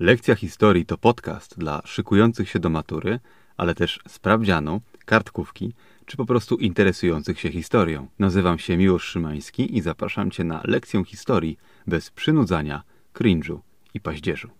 Lekcja historii to podcast dla szykujących się do matury, ale też sprawdzianu, kartkówki czy po prostu interesujących się historią. Nazywam się Miłosz Szymański i zapraszam Cię na lekcję historii bez przynudzania, cringe'u i paździerzu.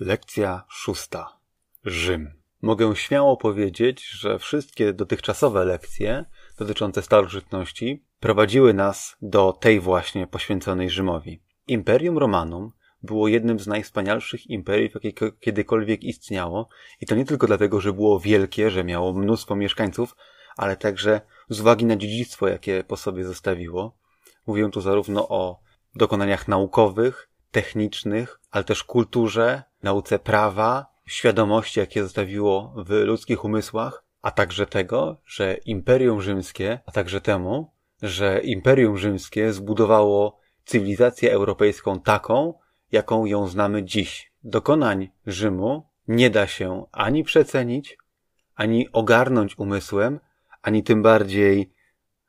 Lekcja szósta. Rzym. Mogę śmiało powiedzieć, że wszystkie dotychczasowe lekcje dotyczące starożytności prowadziły nas do tej właśnie poświęconej Rzymowi. Imperium Romanum było jednym z najwspanialszych imperiów, jakie kiedykolwiek istniało. I to nie tylko dlatego, że było wielkie, że miało mnóstwo mieszkańców, ale także z uwagi na dziedzictwo, jakie po sobie zostawiło. Mówię tu zarówno o dokonaniach naukowych, technicznych, ale też kulturze, nauce prawa, świadomości, jakie zostawiło w ludzkich umysłach, a także tego, że Imperium Rzymskie, a także temu, że Imperium Rzymskie zbudowało cywilizację europejską taką, jaką ją znamy dziś. Dokonań Rzymu nie da się ani przecenić, ani ogarnąć umysłem, ani tym bardziej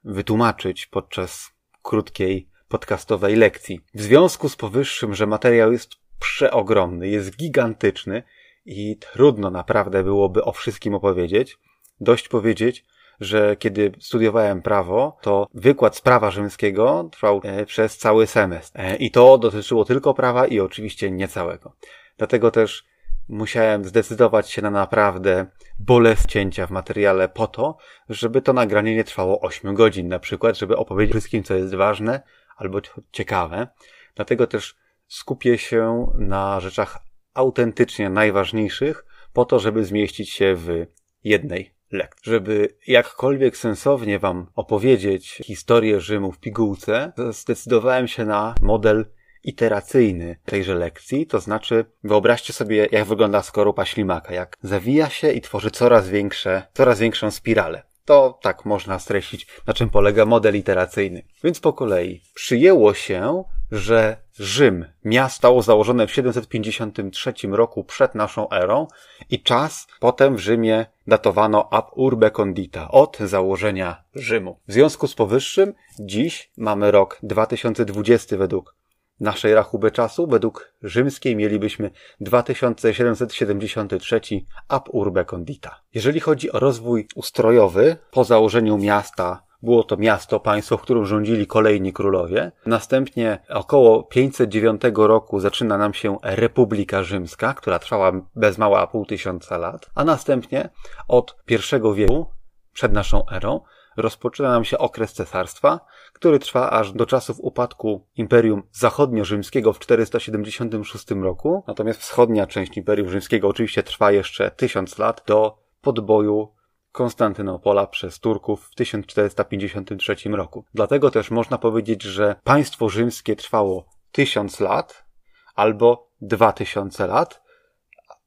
wytłumaczyć podczas krótkiej podcastowej lekcji. W związku z powyższym, że materiał jest przeogromny, jest gigantyczny i trudno naprawdę byłoby o wszystkim opowiedzieć, dość powiedzieć, że kiedy studiowałem prawo, to wykład z prawa rzymskiego trwał e, przez cały semestr. E, I to dotyczyło tylko prawa i oczywiście nie całego. Dlatego też musiałem zdecydować się na naprawdę bolesne cięcia w materiale po to, żeby to nagranie nie trwało 8 godzin na przykład, żeby opowiedzieć wszystkim, co jest ważne albo ciekawe. Dlatego też skupię się na rzeczach autentycznie najważniejszych po to, żeby zmieścić się w jednej lekcji. Żeby jakkolwiek sensownie wam opowiedzieć historię Rzymu w pigułce, zdecydowałem się na model iteracyjny tejże lekcji, to znaczy wyobraźcie sobie, jak wygląda skorupa ślimaka, jak zawija się i tworzy coraz większe, coraz większą spiralę. To tak można streścić, na czym polega model iteracyjny. Więc po kolei przyjęło się, że Rzym, miasto założone w 753 roku przed naszą erą i czas potem w Rzymie datowano ab urbe condita, od założenia Rzymu. W związku z powyższym dziś mamy rok 2020 według naszej rachuby czasu, według rzymskiej mielibyśmy 2773 ab urbe condita. Jeżeli chodzi o rozwój ustrojowy, po założeniu miasta było to miasto, państwo, w którym rządzili kolejni królowie. Następnie około 509 roku zaczyna nam się Republika Rzymska, która trwała bez mała pół tysiąca lat, a następnie od I wieku przed naszą erą rozpoczyna nam się okres cesarstwa, który trwa aż do czasów upadku Imperium Zachodnio-Rzymskiego w 476 roku, natomiast wschodnia część Imperium Rzymskiego oczywiście trwa jeszcze tysiąc lat do podboju Konstantynopola przez Turków w 1453 roku. Dlatego też można powiedzieć, że państwo rzymskie trwało tysiąc lat albo dwa tysiące lat,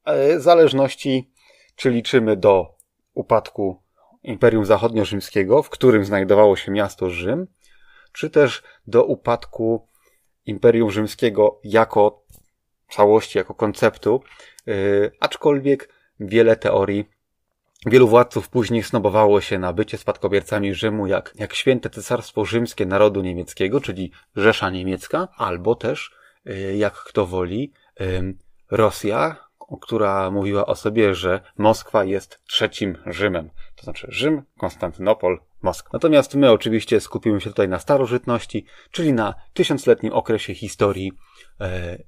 e, w zależności czy liczymy do upadku Imperium Zachodnio-Rzymskiego, w którym znajdowało się miasto Rzym, czy też do upadku Imperium Rzymskiego jako całości, jako konceptu, yy, aczkolwiek wiele teorii, wielu władców później snobowało się na bycie spadkobiercami Rzymu, jak, jak święte cesarstwo rzymskie narodu niemieckiego, czyli Rzesza Niemiecka, albo też, yy, jak kto woli, Rosja, która mówiła o sobie, że Moskwa jest trzecim Rzymem. To znaczy Rzym, Konstantynopol, Moskwa. Natomiast my oczywiście skupimy się tutaj na starożytności, czyli na tysiącletnim okresie historii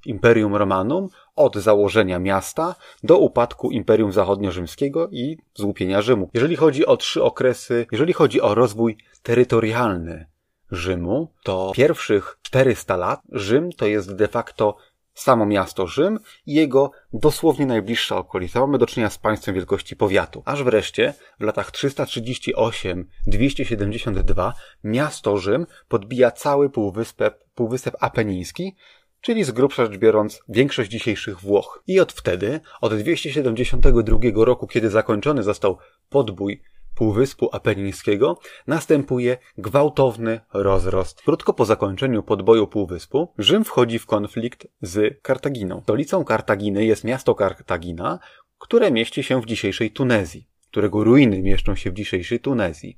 Imperium Romanum, od założenia miasta do upadku Imperium Zachodnio-Rzymskiego i złupienia Rzymu. Jeżeli chodzi o trzy okresy, jeżeli chodzi o rozwój terytorialny Rzymu, to pierwszych 400 lat Rzym to jest de facto samo miasto Rzym i jego dosłownie najbliższa okolica. Mamy do czynienia z państwem wielkości powiatu. Aż wreszcie w latach 338-272 miasto Rzym podbija cały półwysep, półwysep apeniński, czyli z grubsza rzecz biorąc większość dzisiejszych Włoch. I od wtedy, od 272 roku, kiedy zakończony został podbój Półwyspu Apenińskiego następuje gwałtowny rozrost. Krótko po zakończeniu podboju Półwyspu Rzym wchodzi w konflikt z Kartaginą. Stolicą Kartaginy jest miasto Kartagina, które mieści się w dzisiejszej Tunezji, którego ruiny mieszczą się w dzisiejszej Tunezji.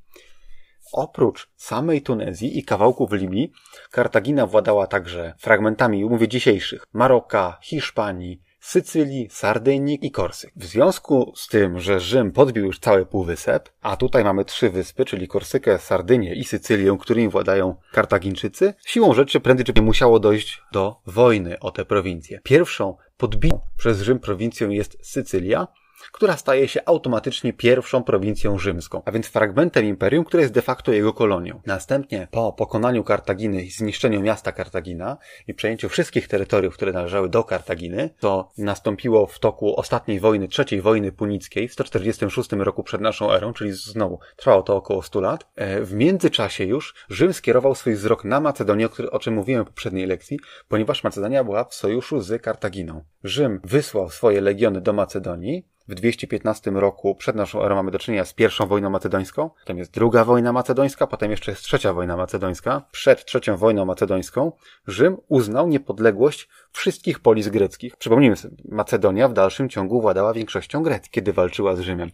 Oprócz samej Tunezji i kawałków Libii, Kartagina władała także fragmentami, mówię dzisiejszych, Maroka, Hiszpanii, Sycylii, Sardynii i Korsyk. W związku z tym, że Rzym podbił już cały półwysep, a tutaj mamy trzy wyspy, czyli Korsykę, Sardynię i Sycylię, którymi władają Kartagińczycy, siłą rzeczy prędzej czy później musiało dojść do wojny o te prowincje. Pierwszą podbitą przez Rzym prowincją jest Sycylia, która staje się automatycznie pierwszą prowincją rzymską, a więc fragmentem imperium, które jest de facto jego kolonią. Następnie, po pokonaniu Kartaginy i zniszczeniu miasta Kartagina i przejęciu wszystkich terytoriów, które należały do Kartaginy, to nastąpiło w toku ostatniej wojny, trzeciej wojny punickiej w 146 roku przed naszą erą, czyli znowu trwało to około 100 lat. E, w międzyczasie już Rzym skierował swój wzrok na Macedonię, o czym mówiłem w poprzedniej lekcji, ponieważ Macedonia była w sojuszu z Kartaginą. Rzym wysłał swoje legiony do Macedonii, w 215 roku przed naszą erą mamy do czynienia z pierwszą wojną macedońską, potem jest druga wojna macedońska, potem jeszcze jest trzecia wojna macedońska. Przed trzecią wojną macedońską Rzym uznał niepodległość wszystkich polis greckich. Przypomnijmy sobie, Macedonia w dalszym ciągu władała większością Grecji, kiedy walczyła z Rzymem.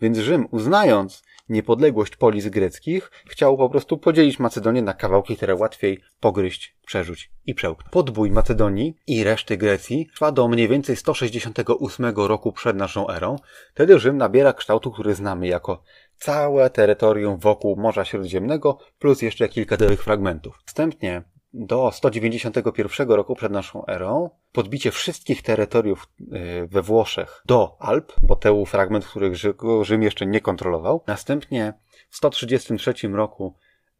Więc Rzym, uznając niepodległość polis greckich, chciał po prostu podzielić Macedonię na kawałki, które łatwiej pogryźć, przerzuć i przełknąć. Podbój Macedonii i reszty Grecji trwa do mniej więcej 168 roku przed naszą erą. Wtedy Rzym nabiera kształtu, który znamy jako całe terytorium wokół Morza Śródziemnego, plus jeszcze kilka tych fragmentów. Wstępnie do 191 roku przed naszą erą podbicie wszystkich terytoriów y, we Włoszech do Alp, bo to był fragment, których Rzym jeszcze nie kontrolował. Następnie w 133 roku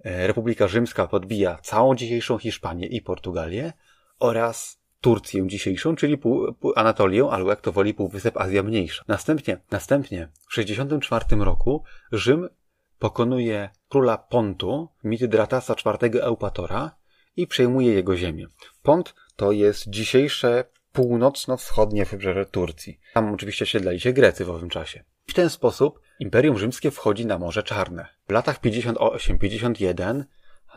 y, Republika Rzymska podbija całą dzisiejszą Hiszpanię i Portugalię oraz Turcję dzisiejszą, czyli pół, pół Anatolię, albo jak to woli Półwysep Azja Mniejsza. Następnie, następnie w 64 roku Rzym pokonuje króla Pontu, Mitydratasa IV Eupatora, i przejmuje jego ziemię. Pont to jest dzisiejsze północno-wschodnie wybrzeże Turcji. Tam oczywiście siedlali się Grecy w owym czasie. W ten sposób Imperium Rzymskie wchodzi na Morze Czarne. W latach 58-51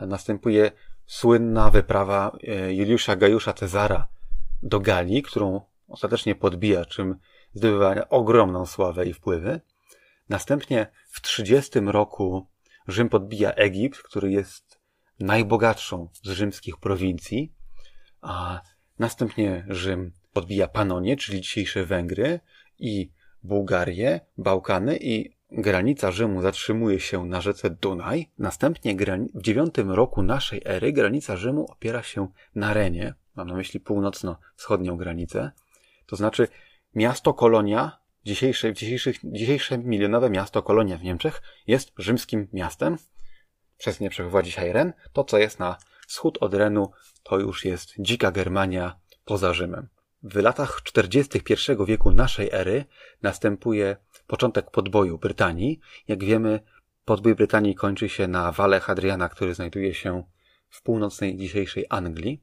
następuje słynna wyprawa e, Juliusza Gajusza Cezara do Galii, którą ostatecznie podbija, czym zdobywa ogromną sławę i wpływy. Następnie w 30 roku Rzym podbija Egipt, który jest najbogatszą z rzymskich prowincji, a następnie Rzym podbija Panonię, czyli dzisiejsze Węgry i Bułgarię, Bałkany i granica Rzymu zatrzymuje się na rzece Dunaj. Następnie w dziewiątym roku naszej ery granica Rzymu opiera się na Renie, mam na myśli północno-wschodnią granicę, to znaczy miasto kolonia, dzisiejsze, dzisiejsze, milionowe miasto kolonia w Niemczech jest rzymskim miastem, przez nie przechowywa dzisiaj Ren, to co jest na wschód od Renu, to już jest dzika Germania poza Rzymem. W latach 41 wieku naszej ery następuje początek podboju Brytanii. Jak wiemy, podbój Brytanii kończy się na wale Hadriana, który znajduje się w północnej dzisiejszej Anglii.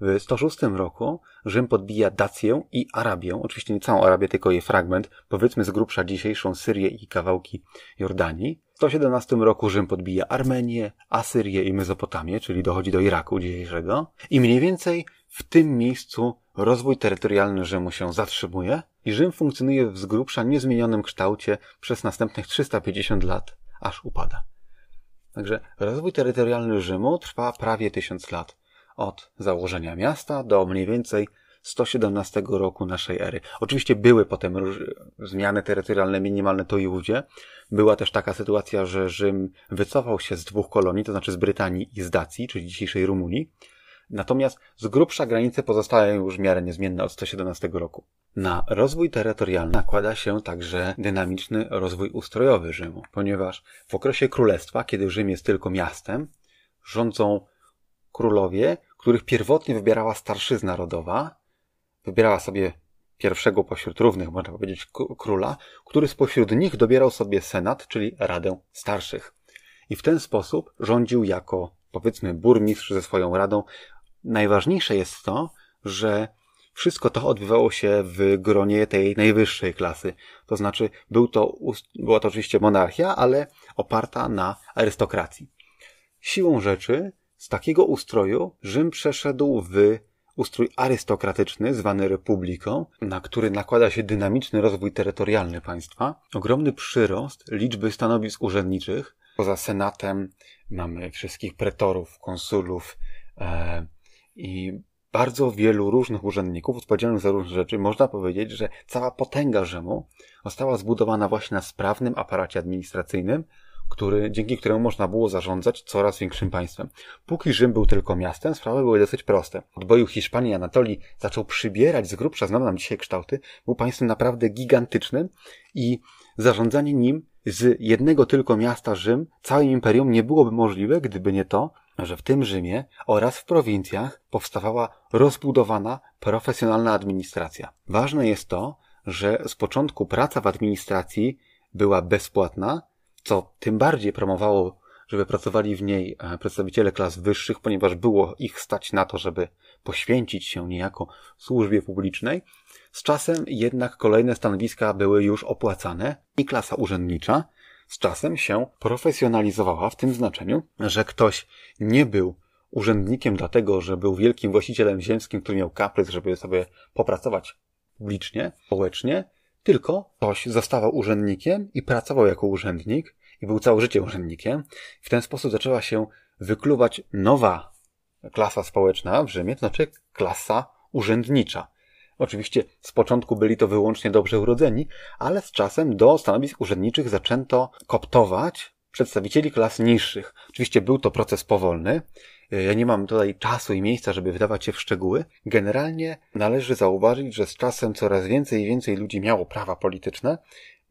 W 106 roku Rzym podbija Dację i Arabię, oczywiście nie całą Arabię, tylko jej fragment, powiedzmy z grubsza dzisiejszą Syrię i kawałki Jordanii. W 117 roku Rzym podbija Armenię, Asyrię i Mezopotamię, czyli dochodzi do Iraku dzisiejszego. I mniej więcej w tym miejscu rozwój terytorialny Rzymu się zatrzymuje i Rzym funkcjonuje w z grubsza niezmienionym kształcie przez następnych 350 lat, aż upada. Także rozwój terytorialny Rzymu trwa prawie tysiąc lat od założenia miasta do mniej więcej 117 roku naszej ery. Oczywiście były potem zmiany terytorialne minimalne to i ówdzie. Była też taka sytuacja, że Rzym wycofał się z dwóch kolonii, to znaczy z Brytanii i z Dacji, czyli dzisiejszej Rumunii. Natomiast z grubsza granice pozostają już w miarę niezmienne od 117 roku. Na rozwój terytorialny nakłada się także dynamiczny rozwój ustrojowy Rzymu, ponieważ w okresie królestwa, kiedy Rzym jest tylko miastem, rządzą królowie, których pierwotnie wybierała starszyzna rodowa, wybierała sobie pierwszego pośród równych, można powiedzieć, króla, który spośród nich dobierał sobie senat, czyli Radę Starszych. I w ten sposób rządził jako, powiedzmy, burmistrz ze swoją radą. Najważniejsze jest to, że wszystko to odbywało się w gronie tej najwyższej klasy. To znaczy, był to, była to oczywiście monarchia, ale oparta na arystokracji. Siłą rzeczy z takiego ustroju Rzym przeszedł w ustrój arystokratyczny, zwany republiką, na który nakłada się dynamiczny rozwój terytorialny państwa, ogromny przyrost liczby stanowisk urzędniczych, Poza senatem mamy wszystkich pretorów, konsulów e, i bardzo wielu różnych urzędników. Odpowiedzialnych za różne rzeczy. Można powiedzieć, że cała potęga Rzymu została zbudowana właśnie na sprawnym aparacie administracyjnym, który, dzięki któremu można było zarządzać coraz większym państwem. Póki Rzym był tylko miastem, sprawy były dosyć proste. Od boju Hiszpanii Anatolii zaczął przybierać z grubsza znane nam dzisiaj kształty, był państwem naprawdę gigantycznym i zarządzanie nim z jednego tylko miasta Rzym, całym imperium nie byłoby możliwe, gdyby nie to, że w tym Rzymie oraz w prowincjach powstawała rozbudowana, profesjonalna administracja. Ważne jest to, że z początku praca w administracji była bezpłatna, co tym bardziej promowało, żeby pracowali w niej e, przedstawiciele klas wyższych, ponieważ było ich stać na to, żeby poświęcić się niejako służbie publicznej. Z czasem jednak kolejne stanowiska były już opłacane i klasa urzędnicza z czasem się profesjonalizowała w tym znaczeniu, że ktoś nie był urzędnikiem dlatego, że był wielkim właścicielem ziemskim, który miał kaprys, żeby sobie popracować publicznie, społecznie, tylko ktoś zostawał urzędnikiem i pracował jako urzędnik i był całe życie urzędnikiem. W ten sposób zaczęła się wykluwać nowa klasa społeczna w Rzymie, to znaczy klasa urzędnicza. Oczywiście z początku byli to wyłącznie dobrze urodzeni, ale z czasem do stanowisk urzędniczych zaczęto koptować przedstawicieli klas niższych. Oczywiście był to proces powolny. Ja nie mam tutaj czasu i miejsca, żeby wydawać się w szczegóły. Generalnie należy zauważyć, że z czasem coraz więcej i więcej ludzi miało prawa polityczne,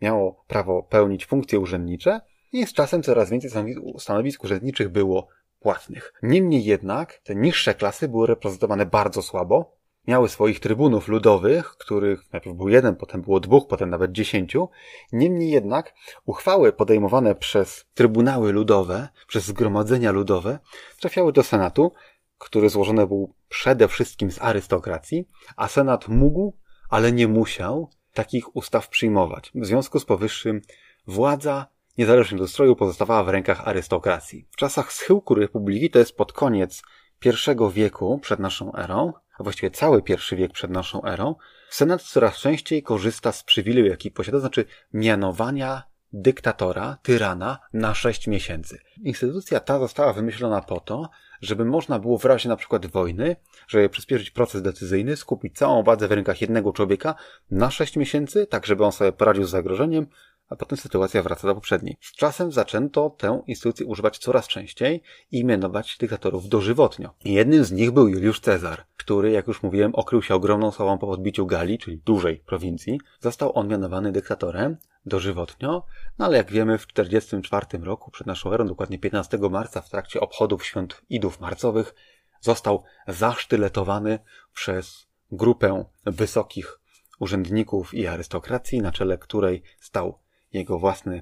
miało prawo pełnić funkcje urzędnicze i z czasem coraz więcej stanowisk urzędniczych było płatnych. Niemniej jednak te niższe klasy były reprezentowane bardzo słabo, miały swoich trybunów ludowych, których najpierw był jeden, potem było dwóch, potem nawet dziesięciu. Niemniej jednak uchwały podejmowane przez trybunały ludowe, przez zgromadzenia ludowe, trafiały do Senatu, który złożony był przede wszystkim z arystokracji, a Senat mógł, ale nie musiał takich ustaw przyjmować. W związku z powyższym władza niezależnie od ustroju pozostawała w rękach arystokracji. W czasach schyłku republiki, to jest pod koniec I wieku przed naszą erą, a właściwie cały pierwszy wiek przed naszą erą, Senat coraz częściej korzysta z przywileju, jaki posiada, to znaczy mianowania dyktatora, tyrana na sześć miesięcy. Instytucja ta została wymyślona po to, żeby można było w razie na przykład wojny, żeby przyspieszyć proces decyzyjny, skupić całą władzę w rękach jednego człowieka na sześć miesięcy, tak żeby on sobie poradził z zagrożeniem, a potem sytuacja wraca do poprzedniej. Z czasem zaczęto tę instytucję używać coraz częściej i mianować dyktatorów dożywotnio. Jednym z nich był Juliusz Cezar, który, jak już mówiłem, okrył się ogromną sławą po podbiciu Galii, czyli dużej prowincji. Został on mianowany dyktatorem dożywotnio, no ale jak wiemy w 1944 roku przed naszą erą, dokładnie 15 marca w trakcie obchodów świąt Idów marcowych, został zasztyletowany przez grupę wysokich urzędników i arystokracji, na czele której stał jego własny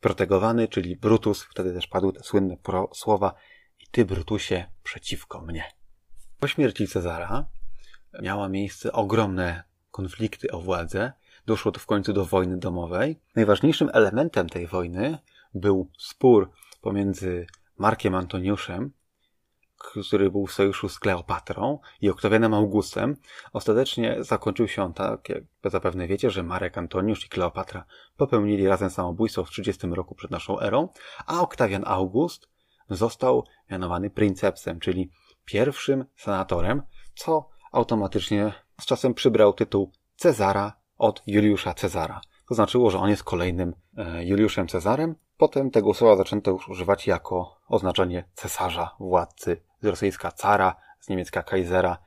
protegowany, czyli Brutus. Wtedy też padły te słynne słowa i ty, Brutusie, przeciwko mnie. Po śmierci Cezara miała miejsce ogromne konflikty o władzę. Doszło to w końcu do wojny domowej. Najważniejszym elementem tej wojny był spór pomiędzy Markiem Antoniuszem, który był w sojuszu z Kleopatrą i Oktawianem Augustem, ostatecznie zakończył się on tak, jak zapewne wiecie, że Marek Antoniusz i Kleopatra popełnili razem samobójstwo w 30 roku przed naszą erą, a Oktawian August został mianowany princepsem, czyli pierwszym senatorem, co automatycznie z czasem przybrał tytuł Cezara od Juliusza Cezara. To znaczyło, że on jest kolejnym e, Juliuszem Cezarem. Potem tego słowa zaczęto już używać jako oznaczenie cesarza, władcy z rosyjska cara, z niemiecka kaisera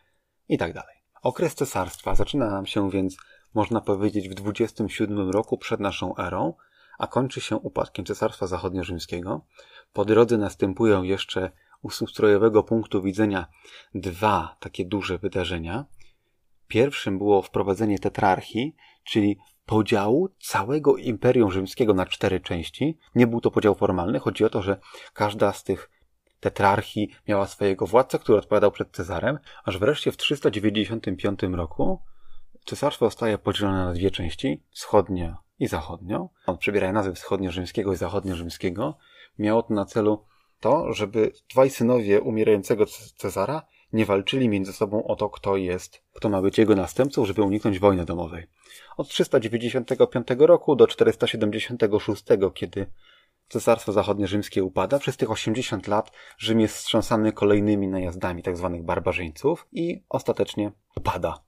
i tak dalej. Okres cesarstwa zaczyna nam się więc, można powiedzieć, w 27 roku przed naszą erą, a kończy się upadkiem Cesarstwa Zachodnio-Rzymskiego. Po drodze następują jeszcze z ustrojowego punktu widzenia dwa takie duże wydarzenia. Pierwszym było wprowadzenie tetrarchii, czyli podziału całego Imperium Rzymskiego na cztery części. Nie był to podział formalny, chodzi o to, że każda z tych tetrarchii miała swojego władcę, który odpowiadał przed Cezarem, aż wreszcie w 395 roku cesarstwo zostaje podzielone na dwie części, wschodnie i zachodnio. On przybiera nazwy wschodnio-rzymskiego i zachodnio-rzymskiego. Miało to na celu to, żeby dwaj synowie umierającego Cezara nie walczyli między sobą o to, kto jest, kto ma być jego następcą, żeby uniknąć wojny domowej. Od 395 roku do 476, kiedy Cesarstwo Zachodnie Rzymskie upada. Przez tych 80 lat Rzym jest wstrząsany kolejnymi najazdami tzw. Tak barbarzyńców i ostatecznie upada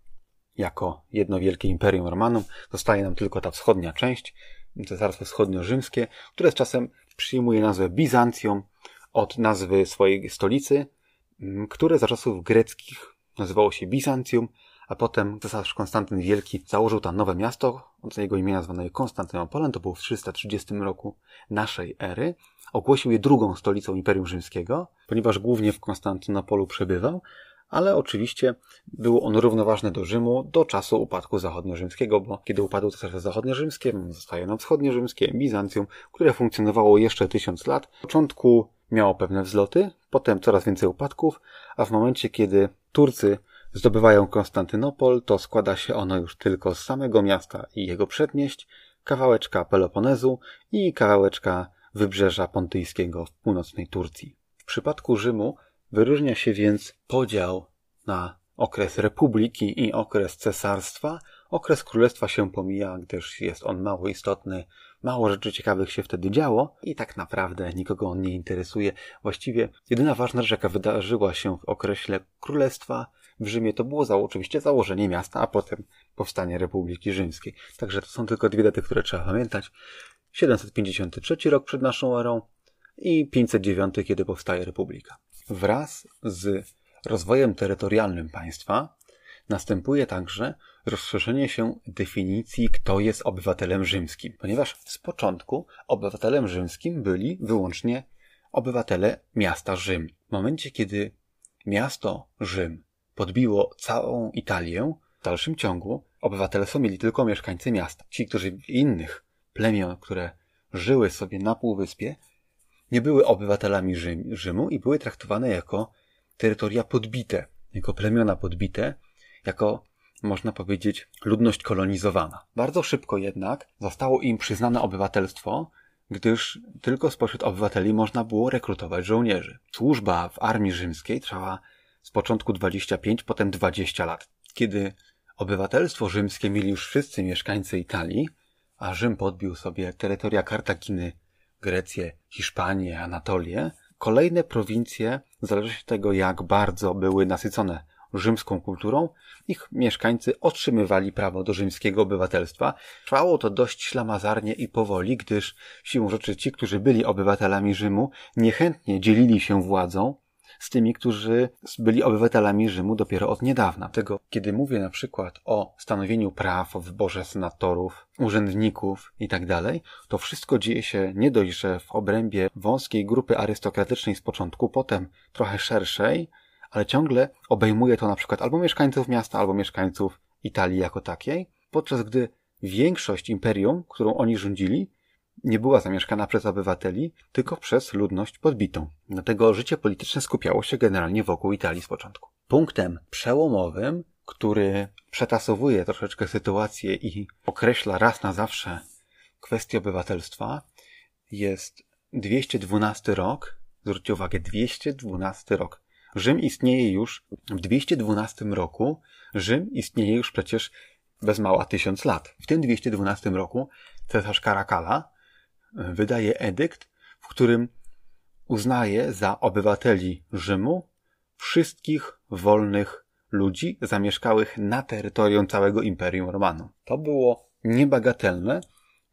jako jedno wielkie Imperium Romanum. Zostaje nam tylko ta wschodnia część, Cesarstwo Wschodnio-Rzymskie, które z czasem przyjmuje nazwę Bizancjum od nazwy swojej stolicy, które za czasów greckich nazywało się Bizancjum, a potem cesarz Konstantyn Wielki założył tam nowe miasto, od jego imienia zwane Konstantynopolem, to było w 330 roku naszej ery. Ogłosił je drugą stolicą Imperium Rzymskiego, ponieważ głównie w Konstantynopolu przebywał, ale oczywiście było on równoważny do Rzymu do czasu upadku zachodniorzymskiego, bo kiedy upadło Cesarstwo Zachodniorzymskie, zostaje nam wschodniorzymskie, Bizancjum, które funkcjonowało jeszcze tysiąc lat. W początku miało pewne wzloty, potem coraz więcej upadków, a w momencie, kiedy Turcy zdobywają Konstantynopol, to składa się ono już tylko z samego miasta i jego przedmieść, kawałeczka Peloponezu i kawałeczka wybrzeża pontyjskiego w północnej Turcji. W przypadku Rzymu wyróżnia się więc podział na okres republiki i okres cesarstwa. Okres królestwa się pomija, gdyż jest on mało istotny, mało rzeczy ciekawych się wtedy działo i tak naprawdę nikogo on nie interesuje. Właściwie jedyna ważna rzecz, jaka wydarzyła się w okresie królestwa w Rzymie, to było oczywiście założenie miasta, a potem powstanie Republiki Rzymskiej. Także to są tylko dwie daty, które trzeba pamiętać. 753 rok przed naszą erą i 509, kiedy powstaje Republika. Wraz z rozwojem terytorialnym państwa następuje także rozszerzenie się definicji, kto jest obywatelem rzymskim, ponieważ z początku obywatelem rzymskim byli wyłącznie obywatele miasta Rzym. W momencie, kiedy miasto Rzym podbiło całą Italię, w dalszym ciągu obywatele są mieli tylko mieszkańcy miasta. Ci, którzy innych plemion, które żyły sobie na półwyspie, nie były obywatelami Rzym, Rzymu i były traktowane jako terytoria podbite, jako plemiona podbite, jako można powiedzieć, ludność kolonizowana. Bardzo szybko jednak zostało im przyznane obywatelstwo, gdyż tylko spośród obywateli można było rekrutować żołnierzy. Służba w armii rzymskiej trwała z początku 25, potem 20 lat. Kiedy obywatelstwo rzymskie mieli już wszyscy mieszkańcy Italii, a Rzym podbił sobie terytoria Kartaginy, Grecję, Hiszpanię, Anatolię, kolejne prowincje, zależy od tego jak bardzo były nasycone rzymską kulturą, ich mieszkańcy otrzymywali prawo do rzymskiego obywatelstwa. Trwało to dość ślamazarnie i powoli, gdyż siłą rzeczy ci, którzy byli obywatelami Rzymu, niechętnie dzielili się władzą z tymi, którzy byli obywatelami Rzymu dopiero od niedawna. Tego, kiedy mówię na przykład o stanowieniu praw, o wyborze senatorów, urzędników itd., tak to wszystko dzieje się nie dość, że w obrębie wąskiej grupy arystokratycznej z początku, potem trochę szerszej, ale ciągle obejmuje to na przykład albo mieszkańców miasta, albo mieszkańców Italii jako takiej, podczas gdy większość imperium, którą oni rządzili, nie była zamieszkana przez obywateli, tylko przez ludność podbitą. Dlatego życie polityczne skupiało się generalnie wokół Italii z początku. Punktem przełomowym, który przetasowuje troszeczkę sytuację i określa raz na zawsze kwestię obywatelstwa, jest 212 rok. Zwróćcie uwagę, 212 rok. Rzym istnieje już w 212 roku. Rzym istnieje już przecież bez mała tysiąc lat. W tym 212 roku cesarz Karakala wydaje edykt, w którym uznaje za obywateli Rzymu wszystkich wolnych ludzi zamieszkałych na terytorium całego Imperium Romanum. To było niebagatelne,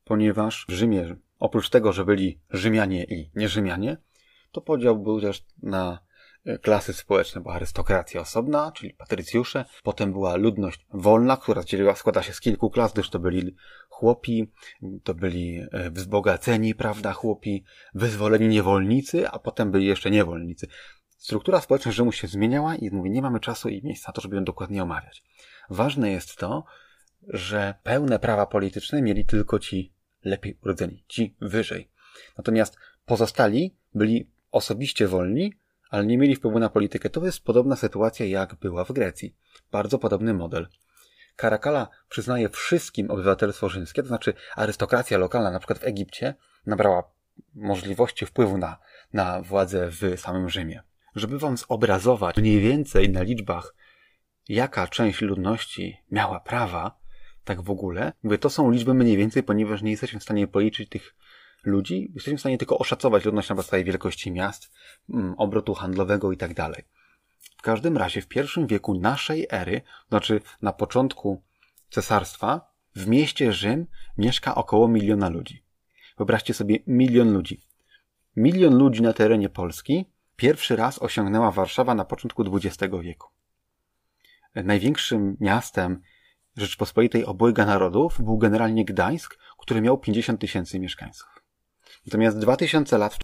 ponieważ w Rzymie, oprócz tego, że byli Rzymianie i nierzymianie, to podział był też na klasy społeczne, była arystokracja osobna, czyli patrycjusze, potem była ludność wolna, która składa się z kilku klas, gdyż to byli chłopi, to byli e, wzbogaceni, prawda, chłopi, wyzwoleni niewolnicy, a potem byli jeszcze niewolnicy. Struktura społeczna Rzymu się zmieniała i mówię, nie mamy czasu i miejsca na to, żeby ją dokładnie omawiać. Ważne jest to, że pełne prawa polityczne mieli tylko ci lepiej urodzeni, ci wyżej. Natomiast pozostali byli osobiście wolni, ale nie mieli wpływu na politykę. To jest podobna sytuacja jak była w Grecji. Bardzo podobny model. Karakala przyznaje wszystkim obywatelstwo rzymskie, to znaczy arystokracja lokalna, na przykład w Egipcie, nabrała możliwości wpływu na, na władzę w samym Rzymie. Żeby wam zobrazować mniej więcej na liczbach, jaka część ludności miała prawa, tak w ogóle, mówię, to są liczby mniej więcej, ponieważ nie jesteśmy w stanie policzyć tych ludzi, jesteśmy w stanie tylko oszacować ludność na podstawie wielkości miast, mm, obrotu handlowego i tak. W każdym razie w pierwszym wieku naszej ery, znaczy na początku cesarstwa, w mieście Rzym mieszka około miliona ludzi. Wyobraźcie sobie milion ludzi. Milion ludzi na terenie Polski pierwszy raz osiągnęła Warszawa na początku XX wieku. Największym miastem Rzeczpospolitej obojga narodów był generalnie Gdańsk, który miał 50 tysięcy mieszkańców. Natomiast 2000 lat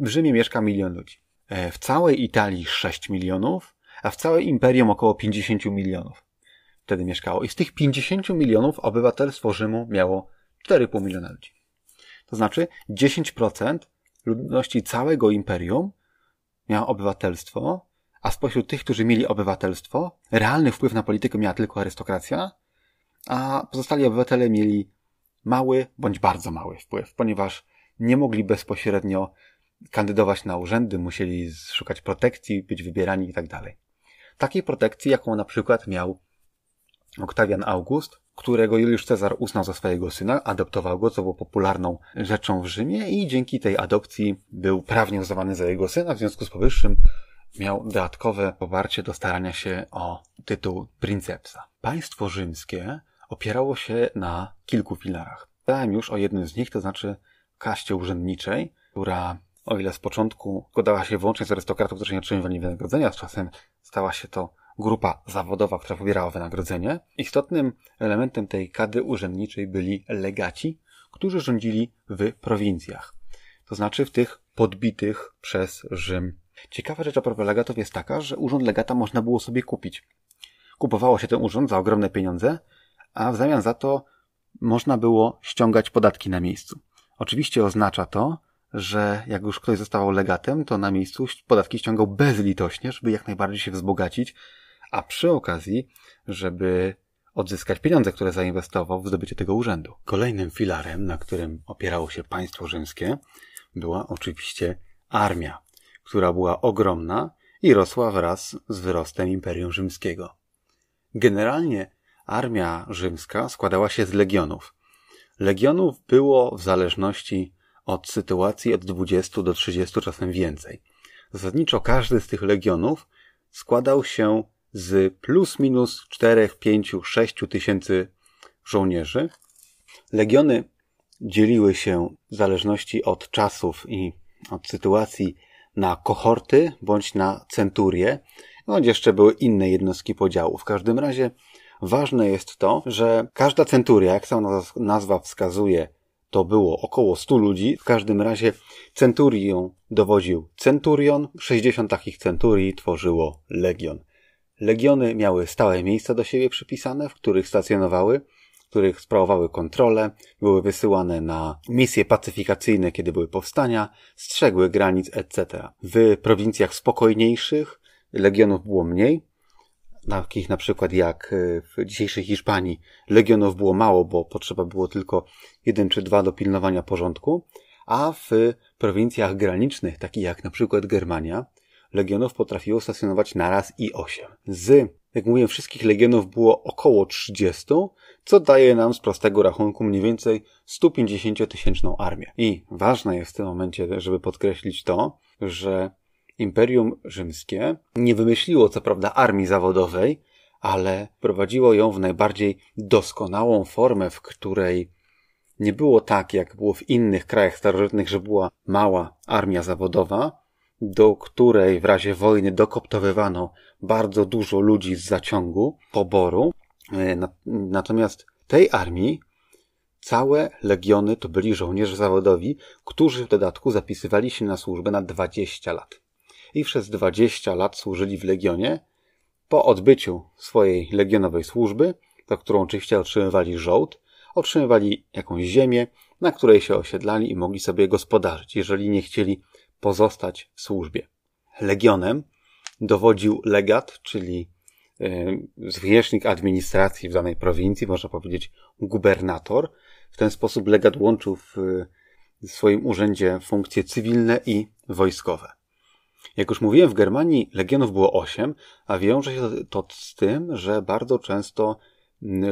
w Rzymie mieszka milion ludzi. E, w całej Italii 6 milionów, a w całej imperium około 50 milionów wtedy mieszkało. I z tych 50 milionów obywatelstwo Rzymu miało 4,5 miliona ludzi. To znaczy 10% ludności całego imperium miało obywatelstwo, a spośród tych, którzy mieli obywatelstwo, realny wpływ na politykę miała tylko arystokracja, a pozostali obywatele mieli mały bądź bardzo mały wpływ, ponieważ nie mogli bezpośrednio kandydować na urzędy, musieli szukać protekcji, być wybierani itd. Tak Takiej protekcji, jaką na przykład miał Oktawian August, którego Juliusz Cezar uznał za swojego syna, adoptował go, co było popularną rzeczą w Rzymie i dzięki tej adopcji był prawnie uznawany za jego syna, w związku z powyższym miał dodatkowe poparcie do starania się o tytuł princepsa. Państwo rzymskie opierało się na kilku filarach. Dałem już o jednym z nich, to znaczy kaście urzędniczej, która o ile z początku składała się wyłącznie z arystokratów, którzy nie otrzymywali wynagrodzenia, z czasem stała się to grupa zawodowa, która pobierała wynagrodzenie. Istotnym elementem tej kadry urzędniczej byli legaci, którzy rządzili w prowincjach. To znaczy w tych podbitych przez Rzym. Ciekawa rzecz a propos legatów jest taka, że urząd legata można było sobie kupić. Kupowało się ten urząd za ogromne pieniądze, a w zamian za to można było ściągać podatki na miejscu. Oczywiście oznacza to, że jak już ktoś zostawał legatem, to na miejscu podatki ściągał bezlitośnie, żeby jak najbardziej się wzbogacić, a przy okazji, żeby odzyskać pieniądze, które zainwestował w zdobycie tego urzędu. Kolejnym filarem, na którym opierało się państwo rzymskie, była oczywiście armia, która była ogromna i rosła wraz z wzrostem Imperium Rzymskiego. Generalnie armia rzymska składała się z legionów. Legionów było w zależności od sytuacji od 20 do 30, czasem więcej. Zasadniczo każdy z tych legionów składał się z plus minus 4, 5, 6 tysięcy żołnierzy. Legiony dzieliły się w zależności od czasów i od sytuacji na kohorty bądź na centurie, bądź jeszcze były inne jednostki podziału. W każdym razie ważne jest to, że każda centuria, jak sama nazwa wskazuje, to było około 100 ludzi. W każdym razie centurią dowodził centurion, 60 takich centurii tworzyło legion. Legiony miały stałe miejsca do siebie przypisane, w których stacjonowały, w których sprawowały kontrolę, były wysyłane na misje pacyfikacyjne, kiedy były powstania, strzegły granic, etc. W prowincjach spokojniejszych legionów było mniej, takich na przykład jak e, w dzisiejszej Hiszpanii legionów było mało, bo potrzeba było tylko jeden czy dwa do pilnowania porządku, a w prowincjach granicznych, takich jak na przykład Germania, legionów potrafiło stacjonować naraz i osiem. Z, jak mówiłem, wszystkich legionów było około 30, co daje nam z prostego rachunku mniej więcej 150-tysięczną armię. I ważne jest w tym momencie, żeby podkreślić to, że Imperium Rzymskie nie wymyśliło co prawda armii zawodowej, ale prowadziło ją w najbardziej doskonałą formę, w której nie było tak, jak było w innych krajach starożytnych, że była mała armia zawodowa, do której w razie wojny dokoptowywano bardzo dużo ludzi z zaciągu, poboru. E, natomiast tej armii całe legiony to byli żołnierze zawodowi, którzy w dodatku zapisywali się na służbę na 20 lat. I przez 20 lat służyli w legionie. Po odbyciu swojej legionowej służby, za którą oczywiście otrzymywali żołd, otrzymywali jakąś ziemię, na której się osiedlali i mogli sobie gospodarzyć, jeżeli nie chcieli pozostać w służbie. Legionem dowodził legat, czyli e, zwierzchnik administracji w danej prowincji, można powiedzieć gubernator. W ten sposób legat łączył w swoim urzędzie funkcje cywilne i wojskowe. Jak już mówiłem, w Germanii legionów było osiem, a wiąże się to z tym, że bardzo często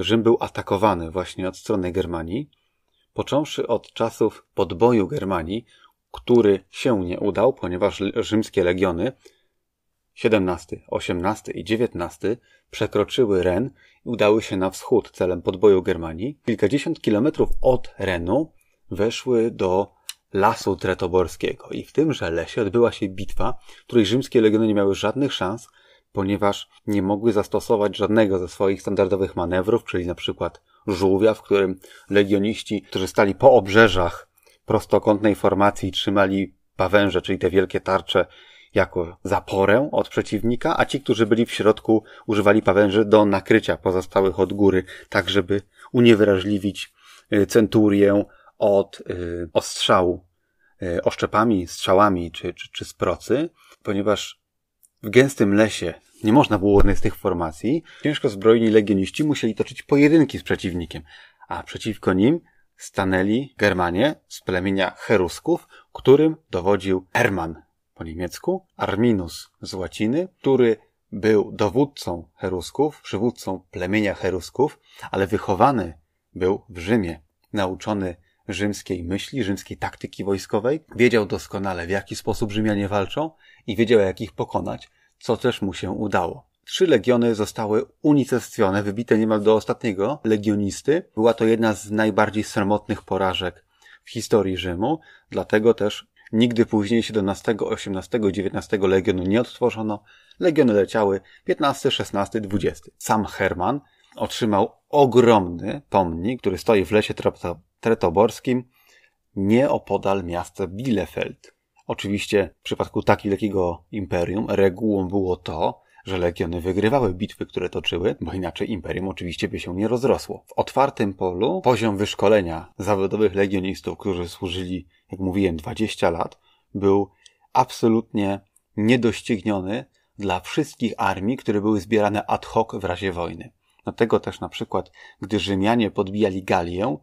Rzym był atakowany właśnie od strony Germanii Począwszy od czasów podboju Germanii, który się nie udał, ponieważ rzymskie legiony 17, 18 i 19 przekroczyły Ren i udały się na wschód celem podboju Germanii. Kilkadziesiąt kilometrów od Renu weszły do lasu tretoborskiego. I w tymże lesie odbyła się bitwa, której rzymskie legiony nie miały żadnych szans, ponieważ nie mogły zastosować żadnego ze swoich standardowych manewrów, czyli na przykład żółwia, w którym legioniści, którzy stali po obrzeżach prostokątnej formacji trzymali pawęże, czyli te wielkie tarcze, jako zaporę od przeciwnika, a ci, którzy byli w środku, używali pawęży do nakrycia pozostałych od góry, tak żeby uniewrażliwić y, centurię od y, ostrzału y, oszczepami, strzałami czy, czy, czy z procy, ponieważ w gęstym lesie nie można było żadnej z tych formacji, ciężko zbrojni legioniści musieli toczyć pojedynki z przeciwnikiem, a przeciwko nim stanęli Germanie z plemienia Cherusków, którym dowodził Herman po niemiecku, Arminus z łaciny, który był dowódcą Cherusków, przywódcą plemienia Cherusków, ale wychowany był w Rzymie, nauczony rzymskiej myśli, rzymskiej taktyki wojskowej, wiedział doskonale w jaki sposób Rzymianie walczą i wiedział jak ich pokonać, co też mu się udało. Trzy legiony zostały unicestwione, wybite niemal do ostatniego legionisty. Była to jedna z najbardziej sromotnych porażek w historii Rzymu, dlatego też nigdy później 17, 18 i 19 legionu nie odtworzono. Legiony leciały 15, 16, 20. Sam Herman otrzymał ogromny pomnik, który stoi w lesie tretoborskim, nieopodal miasta Bielefeld. Oczywiście w przypadku tak wielkiego imperium regułą było to, że legiony wygrywały bitwy, które toczyły, bo inaczej imperium oczywiście by się nie rozrosło. W otwartym polu poziom wyszkolenia zawodowych legionistów, którzy służyli, jak mówiłem, 20 lat, był absolutnie niedościgniony dla wszystkich armii, które były zbierane ad hoc w razie wojny. Dlatego też na przykład, gdy Rzymianie podbijali Galię,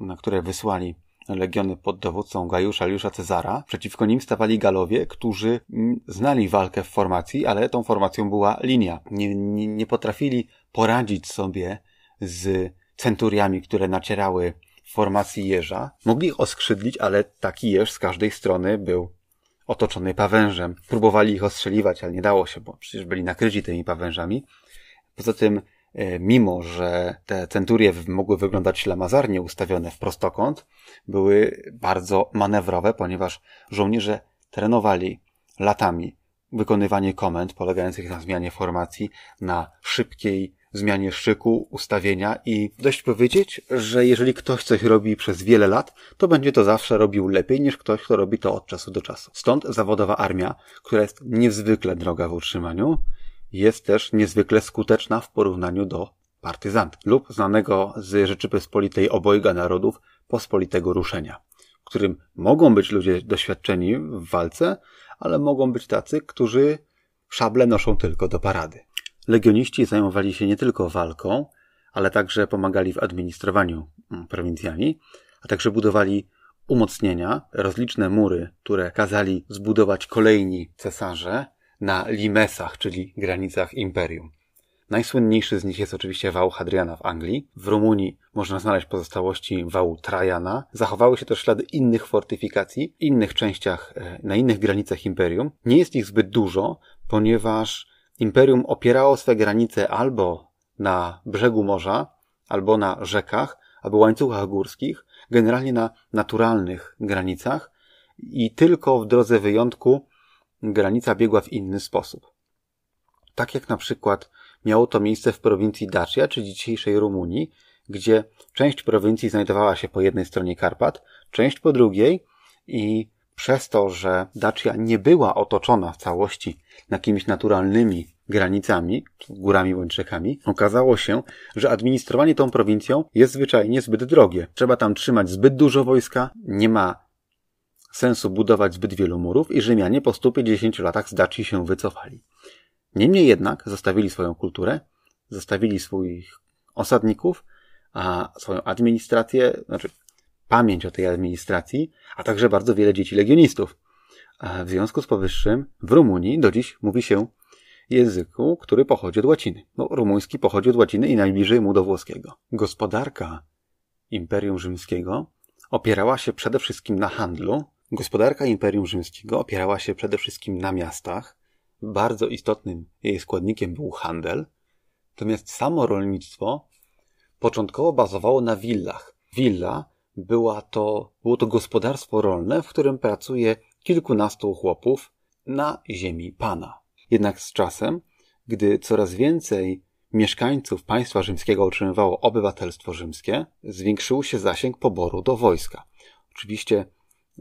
na które wysłali legiony pod dowódcą Gajusza Juliusza Cezara. Przeciwko nim stawali Galowie, którzy mm, znali walkę w formacji, ale tą formacją była linia. Nie, nie, nie potrafili poradzić sobie z centuriami, które nacierały w formacji jeża. Mogli ich oskrzydlić, ale taki jeż z każdej strony był otoczony pawężem. Próbowali ich ostrzeliwać, ale nie dało się, bo przecież byli nakryci tymi pawężami. Poza tym mimo że te centurie mogły wyglądać ślamazarnie ustawione w prostokąt, były bardzo manewrowe, ponieważ żołnierze trenowali latami wykonywanie komend polegających na zmianie formacji, na szybkiej zmianie szyku, ustawienia i dość powiedzieć, że jeżeli ktoś coś robi przez wiele lat, to będzie to zawsze robił lepiej niż ktoś, kto robi to od czasu do czasu. Stąd zawodowa armia, która jest niezwykle droga w utrzymaniu, jest też niezwykle skuteczna w porównaniu do partyzantki lub znanego z Rzeczypospolitej obojga narodów pospolitego ruszenia, w którym mogą być ludzie doświadczeni w walce, ale mogą być tacy, którzy szable noszą tylko do parady. Legioniści zajmowali się nie tylko walką, ale także pomagali w administrowaniu mm, prowincjami, a także budowali umocnienia, rozliczne mury, które kazali zbudować kolejni cesarze, na limesach, czyli granicach imperium. Najsłynniejszy z nich jest oczywiście wał Hadriana w Anglii. W Rumunii można znaleźć pozostałości wału Trajana. Zachowały się też ślady innych fortyfikacji, innych częściach, e, na innych granicach imperium. Nie jest ich zbyt dużo, ponieważ imperium opierało swe granice albo na brzegu morza, albo na rzekach, albo łańcuchach górskich, generalnie na naturalnych granicach i tylko w drodze wyjątku granica biegła w inny sposób. Tak jak na przykład miało to miejsce w prowincji Dacia, czy dzisiejszej Rumunii, gdzie część prowincji znajdowała się po jednej stronie Karpat, część po drugiej i przez to, że Dacia nie była otoczona w całości jakimiś naturalnymi granicami, górami bądź rzekami, okazało się, że administrowanie tą prowincją jest zwyczajnie zbyt drogie. Trzeba tam trzymać zbyt dużo wojska, nie ma sensu budować zbyt wielu murów i Rzymianie po 150 latach z Daci się wycofali. Niemniej jednak zostawili swoją kulturę, zostawili swoich osadników, a swoją administrację, znaczy pamięć o tej administracji, a także bardzo wiele dzieci legionistów. A w związku z powyższym w Rumunii do dziś mówi się języku, który pochodzi od łaciny. No, rumuński pochodzi od łaciny i najbliżej mu do włoskiego. Gospodarka Imperium Rzymskiego opierała się przede wszystkim na handlu. Gospodarka Imperium Rzymskiego opierała się przede wszystkim na miastach. Bardzo istotnym jej składnikiem był handel. Natomiast samo rolnictwo początkowo bazowało na willach. Willa była to, było to gospodarstwo rolne, w którym pracuje kilkunastu chłopów na ziemi pana. Jednak z czasem, gdy coraz więcej mieszkańców państwa rzymskiego otrzymywało obywatelstwo rzymskie, zwiększył się zasięg poboru do wojska. Oczywiście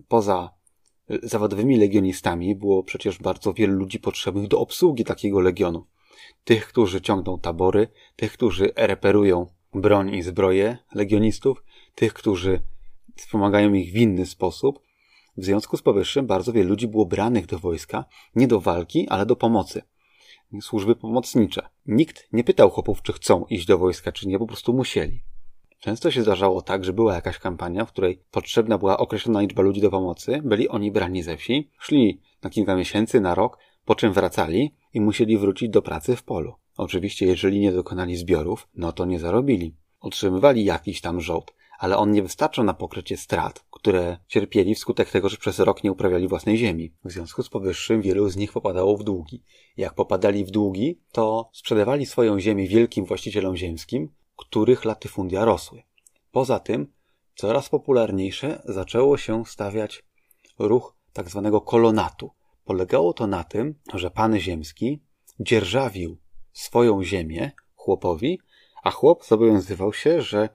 poza zawodowymi legionistami było przecież bardzo wielu ludzi potrzebnych do obsługi takiego legionu. Tych, którzy ciągną tabory, tych, którzy reperują broń i zbroje legionistów, tych, którzy wspomagają ich w inny sposób. W związku z powyższym bardzo wielu ludzi było branych do wojska nie do walki, ale do pomocy. Służby pomocnicze. Nikt nie pytał chłopów, czy chcą iść do wojska, czy nie, po prostu musieli. Często się zdarzało tak, że była jakaś kampania, w której potrzebna była określona liczba ludzi do pomocy, byli oni brani ze wsi, szli na kilka miesięcy, na rok, po czym wracali i musieli wrócić do pracy w polu. Oczywiście, jeżeli nie dokonali zbiorów, no to nie zarobili. Otrzymywali jakiś tam żołd, ale on nie wystarczał na pokrycie strat, które cierpieli wskutek tego, że przez rok nie uprawiali własnej ziemi. W związku z powyższym wielu z nich popadało w długi. Jak popadali w długi, to sprzedawali swoją ziemię wielkim właścicielom ziemskim, których latyfundia rosły. Poza tym, coraz popularniejsze zaczęło się stawiać ruch tak zwanego kolonatu. Polegało to na tym, że pan ziemski dzierżawił swoją ziemię chłopowi, a chłop zobowiązywał się, że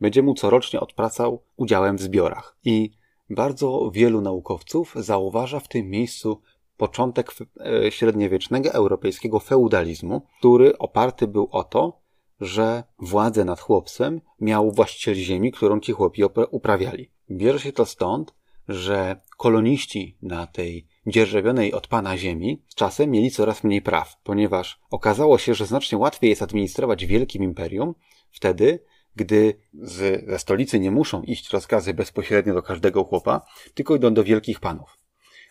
będzie mu corocznie odpracał udziałem w zbiorach. I bardzo wielu naukowców zauważa w tym miejscu początek e, średniowiecznego europejskiego feudalizmu, który oparty był o to, że władzę nad chłopcem miał właściciel ziemi, którą ci chłopi uprawiali. Bierze się to stąd, że koloniści na tej dzierżawionej od pana ziemi z czasem mieli coraz mniej praw, ponieważ okazało się, że znacznie łatwiej jest administrować wielkim imperium wtedy, gdy z, ze stolicy nie muszą iść rozkazy bezpośrednio do każdego chłopa, tylko idą do wielkich panów.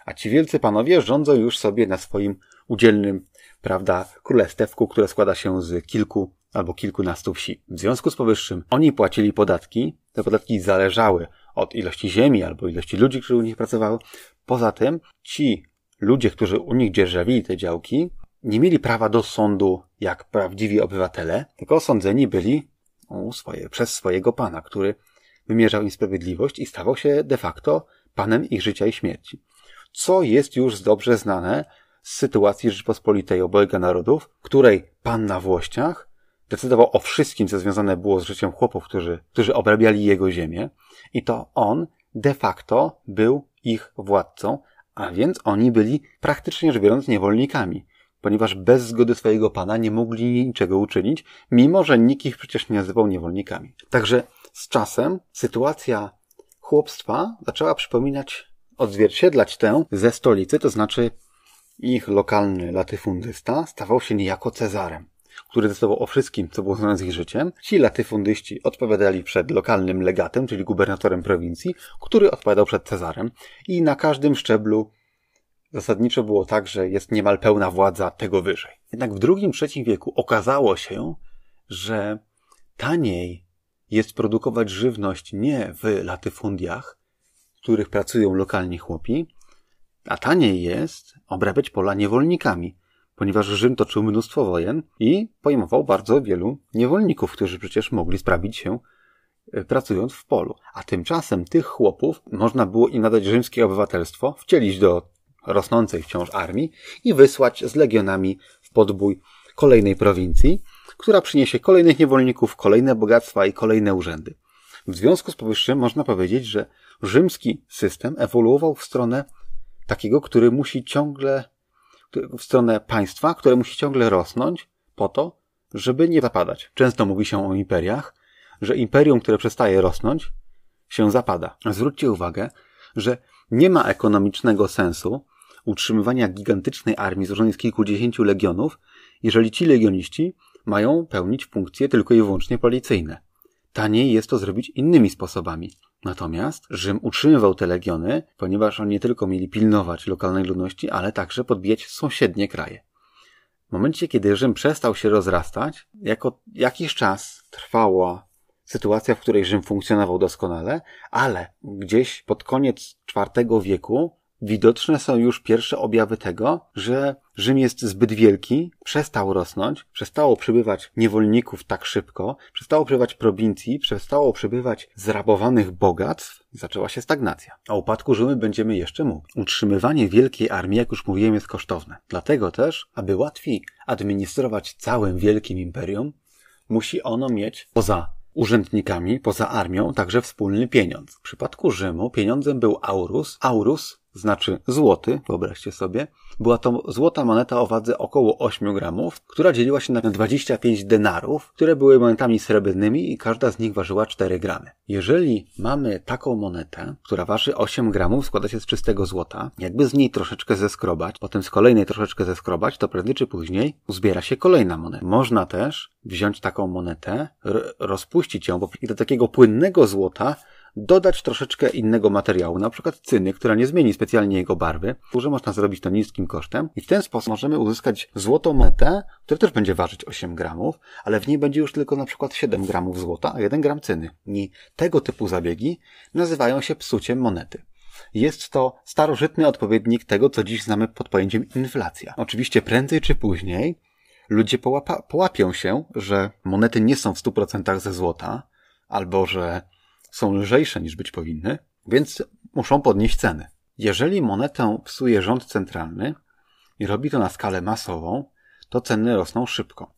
A ci wielcy panowie rządzą już sobie na swoim udzielnym, prawda, królestewku, które składa się z kilku albo kilkunastu wsi. W związku z powyższym oni płacili podatki, te podatki zależały od ilości ziemi albo ilości ludzi, którzy u nich pracowały. Poza tym ci ludzie, którzy u nich dzierżawili te działki, nie mieli prawa do sądu jak prawdziwi obywatele, tylko osądzeni byli swoje, przez swojego pana, który wymierzał im sprawiedliwość i stawał się de facto panem ich życia i śmierci. Co jest już dobrze znane z sytuacji Rzeczypospolitej obojga narodów, której pan na Włościach decydował o wszystkim, co związane było z życiem chłopów, którzy, którzy obrabiali jego ziemię i to on de facto był ich władcą, a więc oni byli praktycznie rzecz biorąc niewolnikami ponieważ bez zgody swojego pana nie mogli niczego uczynić, mimo że nikt ich przecież nie nazywał niewolnikami. Także z czasem sytuacja chłopstwa zaczęła przypominać, odzwierciedlać tę ze stolicy, to znaczy ich lokalny latyfundysta stawał się niejako Cezarem, który decydował o wszystkim, co było związane z ich życiem. Ci latyfundyści odpowiadali przed lokalnym legatem, czyli gubernatorem prowincji, który odpowiadał przed Cezarem i na każdym szczeblu zasadniczo było tak, że jest niemal pełna władza tego wyżej. Jednak w drugim, trzecim wieku okazało się, że taniej jest produkować żywność nie w latyfundiach, w których pracują lokalni chłopi, a taniej jest obrabiać pola niewolnikami, ponieważ Rzym toczył mnóstwo wojen i pojmował bardzo wielu niewolników, którzy przecież mogli sprawić się e, pracując w polu. A tymczasem tych chłopów można było im nadać rzymskie obywatelstwo, wcielić do rosnącej wciąż armii i wysłać z legionami w podbój kolejnej prowincji, która przyniesie kolejnych niewolników, kolejne bogactwa i kolejne urzędy. W związku z powyższym można powiedzieć, że rzymski system ewoluował w stronę takiego, który musi ciągle, w stronę państwa, które musi ciągle rosnąć po to, żeby nie zapadać. Często mówi się o imperiach, że imperium, które przestaje rosnąć, się zapada. Zwróćcie uwagę, że nie ma ekonomicznego sensu utrzymywania gigantycznej armii złożonej z kilkudziesięciu legionów, jeżeli ci legioniści mają pełnić funkcje tylko i wyłącznie policyjne. Taniej jest to zrobić innymi sposobami. Natomiast Rzym utrzymywał te legiony, ponieważ oni nie tylko mieli pilnować lokalnej ludności, ale także podbijać sąsiednie kraje. W momencie, kiedy Rzym przestał się rozrastać, jako jakiś czas trwała sytuacja, w której Rzym funkcjonował doskonale, ale gdzieś pod koniec IV wieku widoczne są już pierwsze objawy tego, że Rzym jest zbyt wielki, przestał rosnąć, przestało przybywać niewolników tak szybko, przestało przybywać prowincji, przestało przybywać zrabowanych bogactw, zaczęła się stagnacja. O upadku Rzymu będziemy jeszcze mówić. Utrzymywanie wielkiej armii, jak już mówiłem, jest kosztowne. Dlatego też, aby łatwiej administrować całym wielkim imperium, musi ono mieć poza urzędnikami, poza armią, także wspólny pieniądz. W przypadku Rzymu pieniądzem był aurus. Aurus znaczy złoty, wyobraźcie sobie. Była to złota moneta o wadze około 8 gramów, która dzieliła się na 25 denarów, które były monetami srebrnymi i każda z nich ważyła 4 gramy. Jeżeli mamy taką monetę, która waży 8 gramów, składa się z czystego złota, jakby z niej troszeczkę zeskrobać, potem z kolejnej troszeczkę zeskrobać, to prędzej czy później uzbiera się kolejna moneta. Można też wziąć taką monetę, rozpuścić ją i do takiego płynnego złota dodać troszeczkę innego materiału, na przykład cyny, która nie zmieni specjalnie jego barwy, że można zrobić to niskim kosztem i w ten sposób możemy uzyskać złotą metę, która też będzie ważyć 8 gramów, ale w niej będzie już tylko na przykład 7 gramów złota, a 1 gram cyny. I tego typu zabiegi nazywają się psuciem monety. Jest to starożytny odpowiednik tego, co dziś znamy pod pojęciem inflacja. Oczywiście prędzej czy później ludzie połapa, połapią się, że monety nie są w 100% ze złota, albo że są lżejsze niż być powinny, więc muszą podnieść ceny. Jeżeli monetę psuje rząd centralny i robi to na skalę masową, to ceny rosną szybko.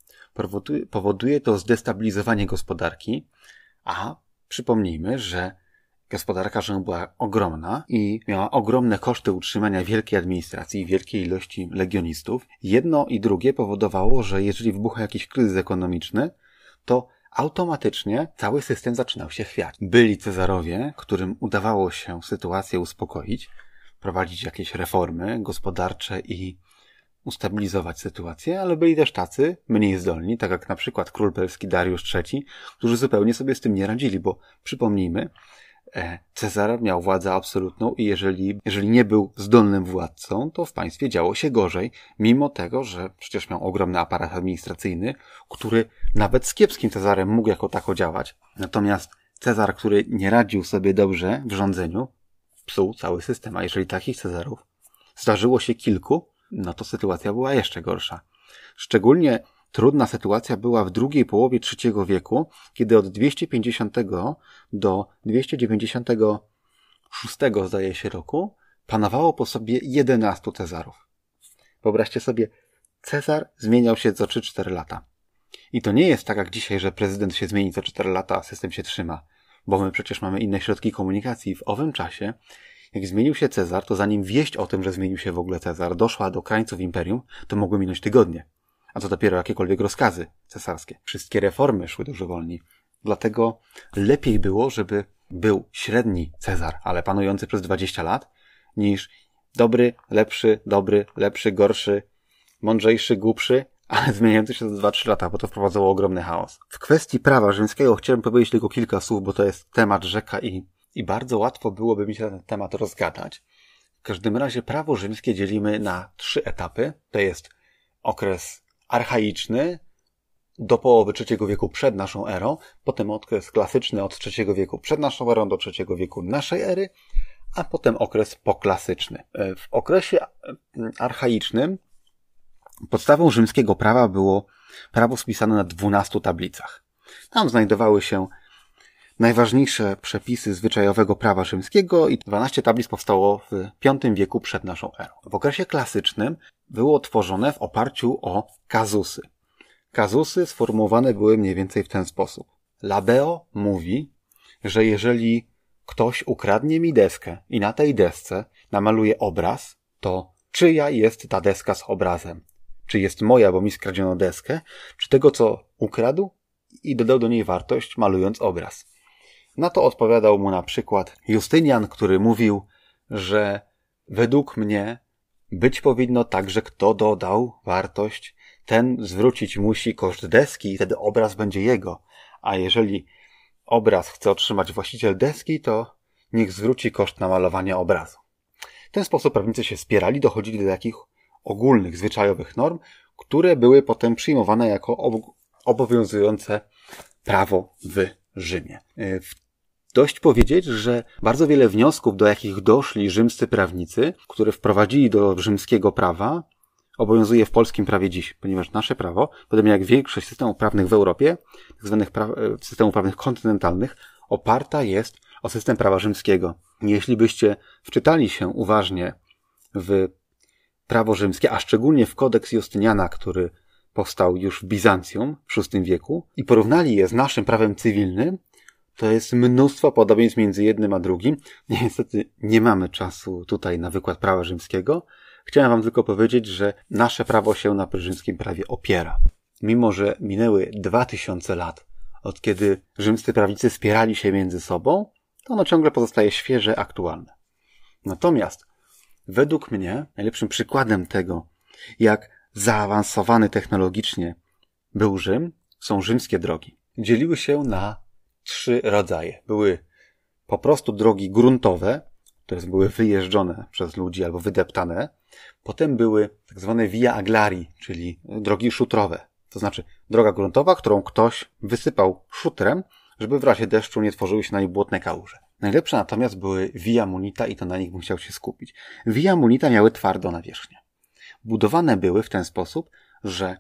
Powoduje, to zdestabilizowanie gospodarki, a przypomnijmy, że gospodarka Rzymu była ogromna i miała ogromne koszty utrzymania wielkiej administracji i wielkiej ilości legionistów. Jedno i drugie powodowało, że jeżeli wybucha jakiś kryzys ekonomiczny, to automatycznie cały system zaczynał się chwiać. Byli Cezarowie, którym udawało się sytuację uspokoić, prowadzić jakieś reformy gospodarcze i ustabilizować sytuację, ale byli też tacy, mniej zdolni, tak jak na przykład król perski Dariusz III, którzy zupełnie sobie z tym nie radzili, bo przypomnijmy, E, Cezar miał władzę absolutną i jeżeli, jeżeli nie był zdolnym władcą, to w państwie działo się gorzej, mimo tego, że przecież miał ogromny aparat administracyjny, który nawet z kiepskim Cezarem mógł jako tako działać. Natomiast Cezar, który nie radził sobie dobrze w rządzeniu, psuł cały system, a jeżeli takich Cezarów zdarzyło się kilku, no to sytuacja była jeszcze gorsza. Szczególnie Trudna sytuacja była w drugiej połowie III wieku, kiedy od 250 do 296 zdaje się roku panowało po sobie 11 Cezarów. Wyobraźcie sobie, Cezar zmieniał się co 3-4 lata. I to nie jest tak jak dzisiaj, że prezydent się zmieni co 4 lata, a system się trzyma, bo my przecież mamy inne środki komunikacji. W owym czasie, jak zmienił się Cezar, to zanim wieść o tym, że zmienił się w ogóle Cezar, doszła do krańców imperium, to mogły minąć tygodnie a co dopiero jakiekolwiek rozkazy cesarskie. Wszystkie reformy szły dużo wolniej. Dlatego lepiej było, żeby był średni Cezar, ale panujący przez 20 lat, niż dobry, lepszy, dobry, lepszy, gorszy, mądrzejszy, głupszy, ale zmieniający się za 2-3 lata, bo to wprowadzało ogromny chaos. W kwestii prawa rzymskiego chciałem powiedzieć tylko kilka słów, bo to jest temat rzeka i, i bardzo łatwo byłoby mi się na ten temat rozgadać. W każdym razie prawo rzymskie dzielimy na trzy etapy. To jest okres archaiczny do połowy III wieku przed naszą erą, potem okres klasyczny od III wieku przed naszą erą do III wieku naszej ery, a potem okres poklasyczny. E, w okresie archaicznym podstawą rzymskiego prawa było prawo spisane na dwunastu tablicach. Tam znajdowały się najważniejsze przepisy zwyczajowego prawa rzymskiego i 12 tablic powstało w V wieku przed naszą erą. W okresie klasycznym było tworzone w oparciu o kazusy. Kazusy sformułowane były mniej więcej w ten sposób. Labeo mówi, że jeżeli ktoś ukradnie mi deskę i na tej desce namaluje obraz, to czyja jest ta deska z obrazem? Czy jest moja, bo mi skradziono deskę, czy tego, co ukradł i dodał do niej wartość, malując obraz? Na to odpowiadał mu na przykład Justynian, który mówił, że według mnie być powinno tak, że kto dodał wartość, ten zwrócić musi koszt deski i wtedy obraz będzie jego. A jeżeli obraz chce otrzymać właściciel deski, to niech zwróci koszt namalowania obrazu. W ten sposób prawnicy się spierali, dochodzili do takich ogólnych, zwyczajowych norm, które były potem przyjmowane jako obowiązujące prawo w Rzymie. E, dość powiedzieć, że bardzo wiele wniosków, do jakich doszli rzymscy prawnicy, które wprowadzili do rzymskiego prawa, obowiązuje w polskim prawie dziś, ponieważ nasze prawo, podobnie jak większość systemów prawnych w Europie, tak zwanych pra- e, systemów prawnych kontynentalnych, oparta jest o system prawa rzymskiego. Jeśli byście wczytali się uważnie w prawo rzymskie, a szczególnie w kodeks Justyniana, który powstał już w Bizancjum w VI wieku i porównali je z naszym prawem cywilnym, to jest mnóstwo podobieństw między jednym a drugim. Niestety nie mamy czasu tutaj na wykład prawa rzymskiego. Chciałem wam tylko powiedzieć, że nasze prawo się na rzymskim prawie opiera. Mimo, że minęły dwa tysiące lat od kiedy rzymscy prawicy spierali się między sobą, to ono ciągle pozostaje świeże, aktualne. Natomiast według mnie najlepszym przykładem tego, jak zaawansowany technologicznie był Rzym, są rzymskie drogi. Dzieliły się na trzy rodzaje. Były po prostu drogi gruntowe, które były wyjeżdżone przez ludzi albo wydeptane. Potem były tak zwane via aglari, czyli drogi szutrowe. To znaczy droga gruntowa, którą ktoś wysypał szutrem, żeby w razie deszczu nie tworzyły się na niej błotne kałuże. Najlepsze natomiast były via munita i to na nich bym chciał się skupić. Via munita miały twardo nawierzchnię. Budowane były w ten sposób, że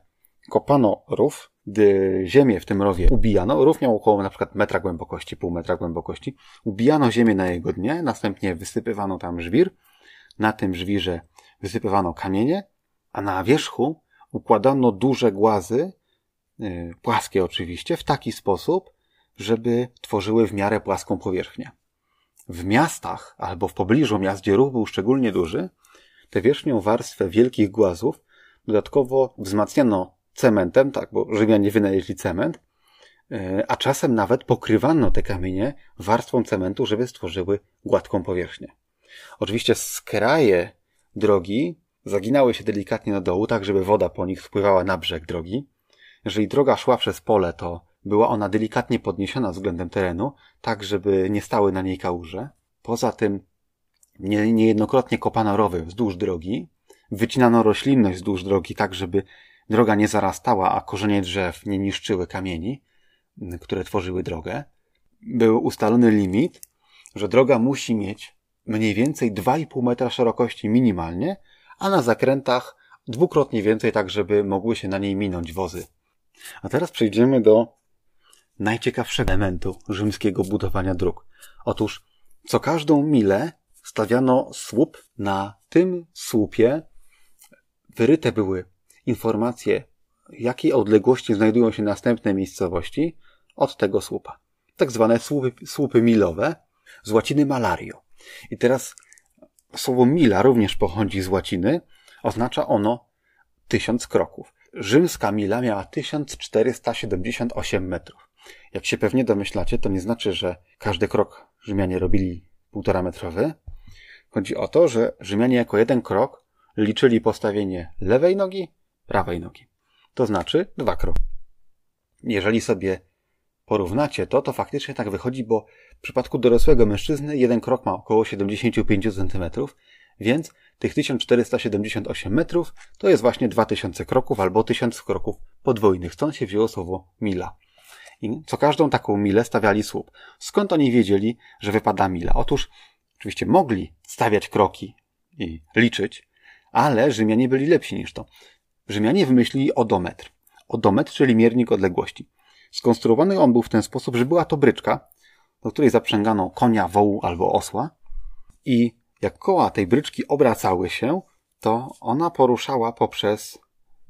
kopano rów, gdy ziemię w tym rowie ubijano, rów miał około na przykład metra głębokości, pół metra głębokości, ubijano ziemię na jego dnie, następnie wysypywano tam żwir, na tym żwirze wysypywano kamienie, a na wierzchu układano duże głazy, y, płaskie oczywiście, w taki sposób, żeby tworzyły w miarę płaską powierzchnię. W miastach albo w pobliżu miast, gdzie ruch był szczególnie duży, tę wierzchnią warstwę wielkich głazów dodatkowo wzmacniano cementem, tak, bo Rzymianie wynaleźli cement, y, a czasem nawet pokrywano te kamienie warstwą cementu, żeby stworzyły gładką powierzchnię. Oczywiście skraje drogi zaginały się delikatnie na dołu, tak żeby woda po nich spływała na brzeg drogi. Jeżeli droga szła przez pole, to była ona delikatnie podniesiona względem terenu, tak żeby nie stały na niej kałuże. Poza tym nie, niejednokrotnie kopano rowy wzdłuż drogi, wycinano roślinność wzdłuż drogi, tak żeby droga nie zarastała, a korzenie drzew nie niszczyły kamieni, które tworzyły drogę. Był ustalony limit, że droga musi mieć mniej więcej 2,5 metra szerokości minimalnie, a na zakrętach dwukrotnie więcej, tak żeby mogły się na niej minąć wozy. A teraz przejdziemy do najciekawszego elementu rzymskiego budowania dróg. Otóż co każdą milę stawiano słup. Na tym słupie wyryte były informacje, jakiej odległości znajdują się następne miejscowości od tego słupa. Tak zwane słupy, słupy milowe z łaciny malario. I teraz Słowo mila również pochodzi z łaciny. Oznacza ono tysiąc kroków. Rzymska mila miała 1478 metrów. Jak się pewnie domyślacie, to nie znaczy, że każdy krok Rzymianie robili półtora metrowy. Chodzi o to, że Rzymianie jako jeden krok liczyli postawienie lewej nogi, prawej nogi. To znaczy dwa kroki. Jeżeli sobie porównacie to, to faktycznie tak wychodzi, bo w przypadku dorosłego mężczyzny jeden krok ma około 75 cm, więc tych 1478 metrów to jest właśnie 2000 kroków albo 1000 kroków podwójnych. Stąd się wzięło słowo mila. I co każdą taką milę stawiali słup. Skąd oni wiedzieli, że wypada mila? Otóż oczywiście mogli stawiać kroki i liczyć, ale Rzymianie byli lepsi niż to. Rzymianie wymyślili odometr. Odometr, czyli miernik odległości. Skonstruowany on był w ten sposób, że była to bryczka, do której zaprzęgano konia, wołu albo osła i jak koła tej bryczki obracały się, to ona poruszała poprzez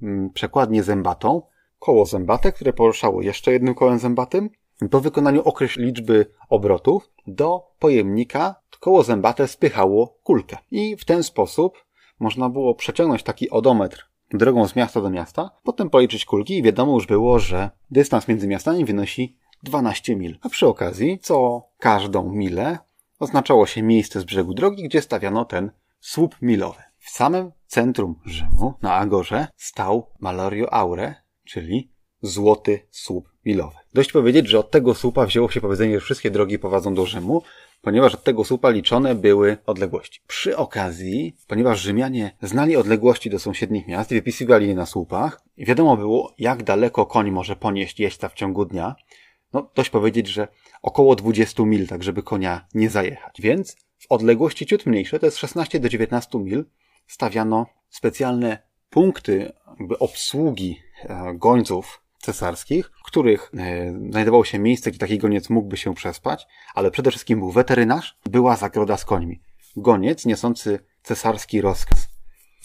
mm, przekładnię zębatą koło zębate, które poruszało jeszcze jednym kołem zębatym. Po wykonaniu określ liczby obrotów do pojemnika koło zębate spychało kulkę. I w ten sposób można było przeciągnąć taki odometr drogą z miasta do miasta, potem policzyć kulki i wiadomo już było, że dystans między miastami wynosi 12 mil. A przy okazji, co każdą milę oznaczało się miejsce z brzegu drogi, gdzie stawiano ten słup milowy. W samym centrum Rzymu, na Agorze, stał Malorio Aure, czyli złoty słup milowy. Dość powiedzieć, że od tego słupa wzięło się powiedzenie, że wszystkie drogi prowadzą do Rzymu, ponieważ od tego słupa liczone były odległości. Przy okazji, ponieważ Rzymianie znali odległości do sąsiednich miast i wypisywali je na słupach, wiadomo było, jak daleko koń może ponieść jeźdźca w ciągu dnia, no dość powiedzieć, że około 20 mil, tak żeby konia nie zajechać. Więc w odległości ciut mniejsze, to jest 16 do 19 mil, stawiano specjalne punkty jakby obsługi gońców cesarskich, w których e, znajdowało się miejsce, gdzie taki goniec mógłby się przespać, ale przede wszystkim był weterynarz, była zagroda z końmi. Goniec niosący cesarski rozkaz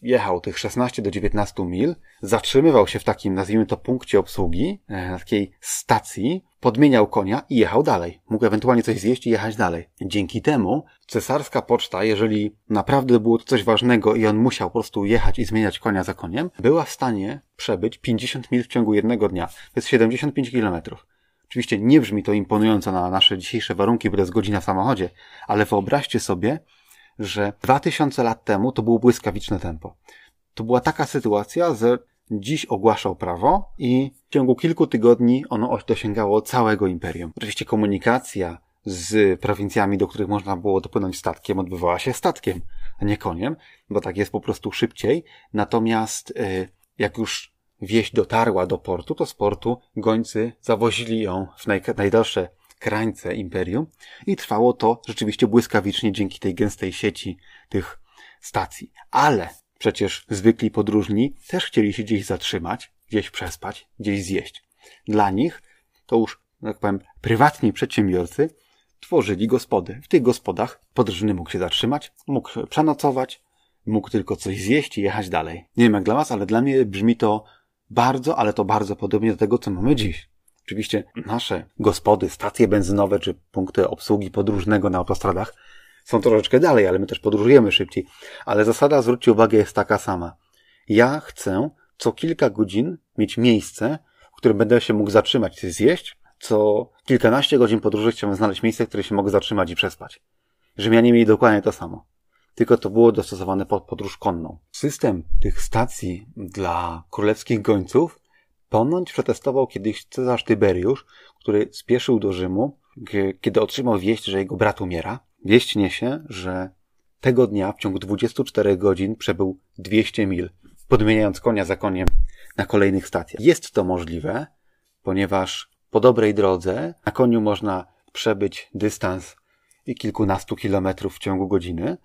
jechał tych 16 do 19 mil, zatrzymywał się w takim, nazwijmy to, punkcie obsługi, e, na takiej stacji, podmieniał konia i jechał dalej. Mógł ewentualnie coś zjeść i jechać dalej. Dzięki temu cesarska poczta, jeżeli naprawdę było to coś ważnego i on musiał po prostu jechać i zmieniać konia za koniem, była w stanie przebyć 50 mil w ciągu jednego dnia. To jest 75 kilometrów. Oczywiście nie brzmi to imponująco na nasze dzisiejsze warunki, bo to jest godzina w samochodzie, ale wyobraźcie sobie, że 2000 lat temu to było błyskawiczne tempo. To była taka sytuacja, że dziś ogłaszał prawo i w ciągu kilku tygodni ono dosięgało całego imperium. Oczywiście komunikacja z prowincjami, do których można było dopłynąć statkiem, odbywała się statkiem, a nie koniem, bo tak jest po prostu szybciej. Natomiast y, jak już wieść dotarła do portu, to z portu gońcy zawozili ją w najdalsze krańce imperium i trwało to rzeczywiście błyskawicznie dzięki tej gęstej sieci tych stacji. Ale przecież zwykli podróżni też chcieli się gdzieś zatrzymać, gdzieś przespać, gdzieś zjeść. Dla nich to już, jak powiem, prywatni przedsiębiorcy tworzyli gospody. W tych gospodach podróżny mógł się zatrzymać, mógł przenocować, mógł tylko coś zjeść i jechać dalej. Nie wiem jak dla was, ale dla mnie brzmi to bardzo, ale to bardzo podobnie do tego, co mamy dziś. Oczywiście nasze gospody, stacje benzynowe czy punkty obsługi podróżnego na autostradach są troszeczkę dalej, ale my też podróżujemy szybciej. Ale zasada, zwróćcie uwagę, jest taka sama. Ja chcę co kilka godzin mieć miejsce, w którym będę się mógł zatrzymać zjeść. Co kilkanaście godzin podróży chciałbym znaleźć miejsce, w którym się mogę zatrzymać i przespać. Rzymianie mieli dokładnie to samo. Tylko to było dostosowane pod podróż konną. System tych stacji dla królewskich gońców Ponoć przetestował kiedyś Cezar Tyberiusz, który spieszył do Rzymu, kiedy otrzymał wieść, że jego brat umiera. Wieść niesie, że tego dnia w ciągu 24 godzin przebył 200 mil, podmieniając konia za koniem na kolejnych stacjach. Jest to możliwe, ponieważ po dobrej drodze na koniu można przebyć dystans kilkunastu kilometrów w ciągu godziny,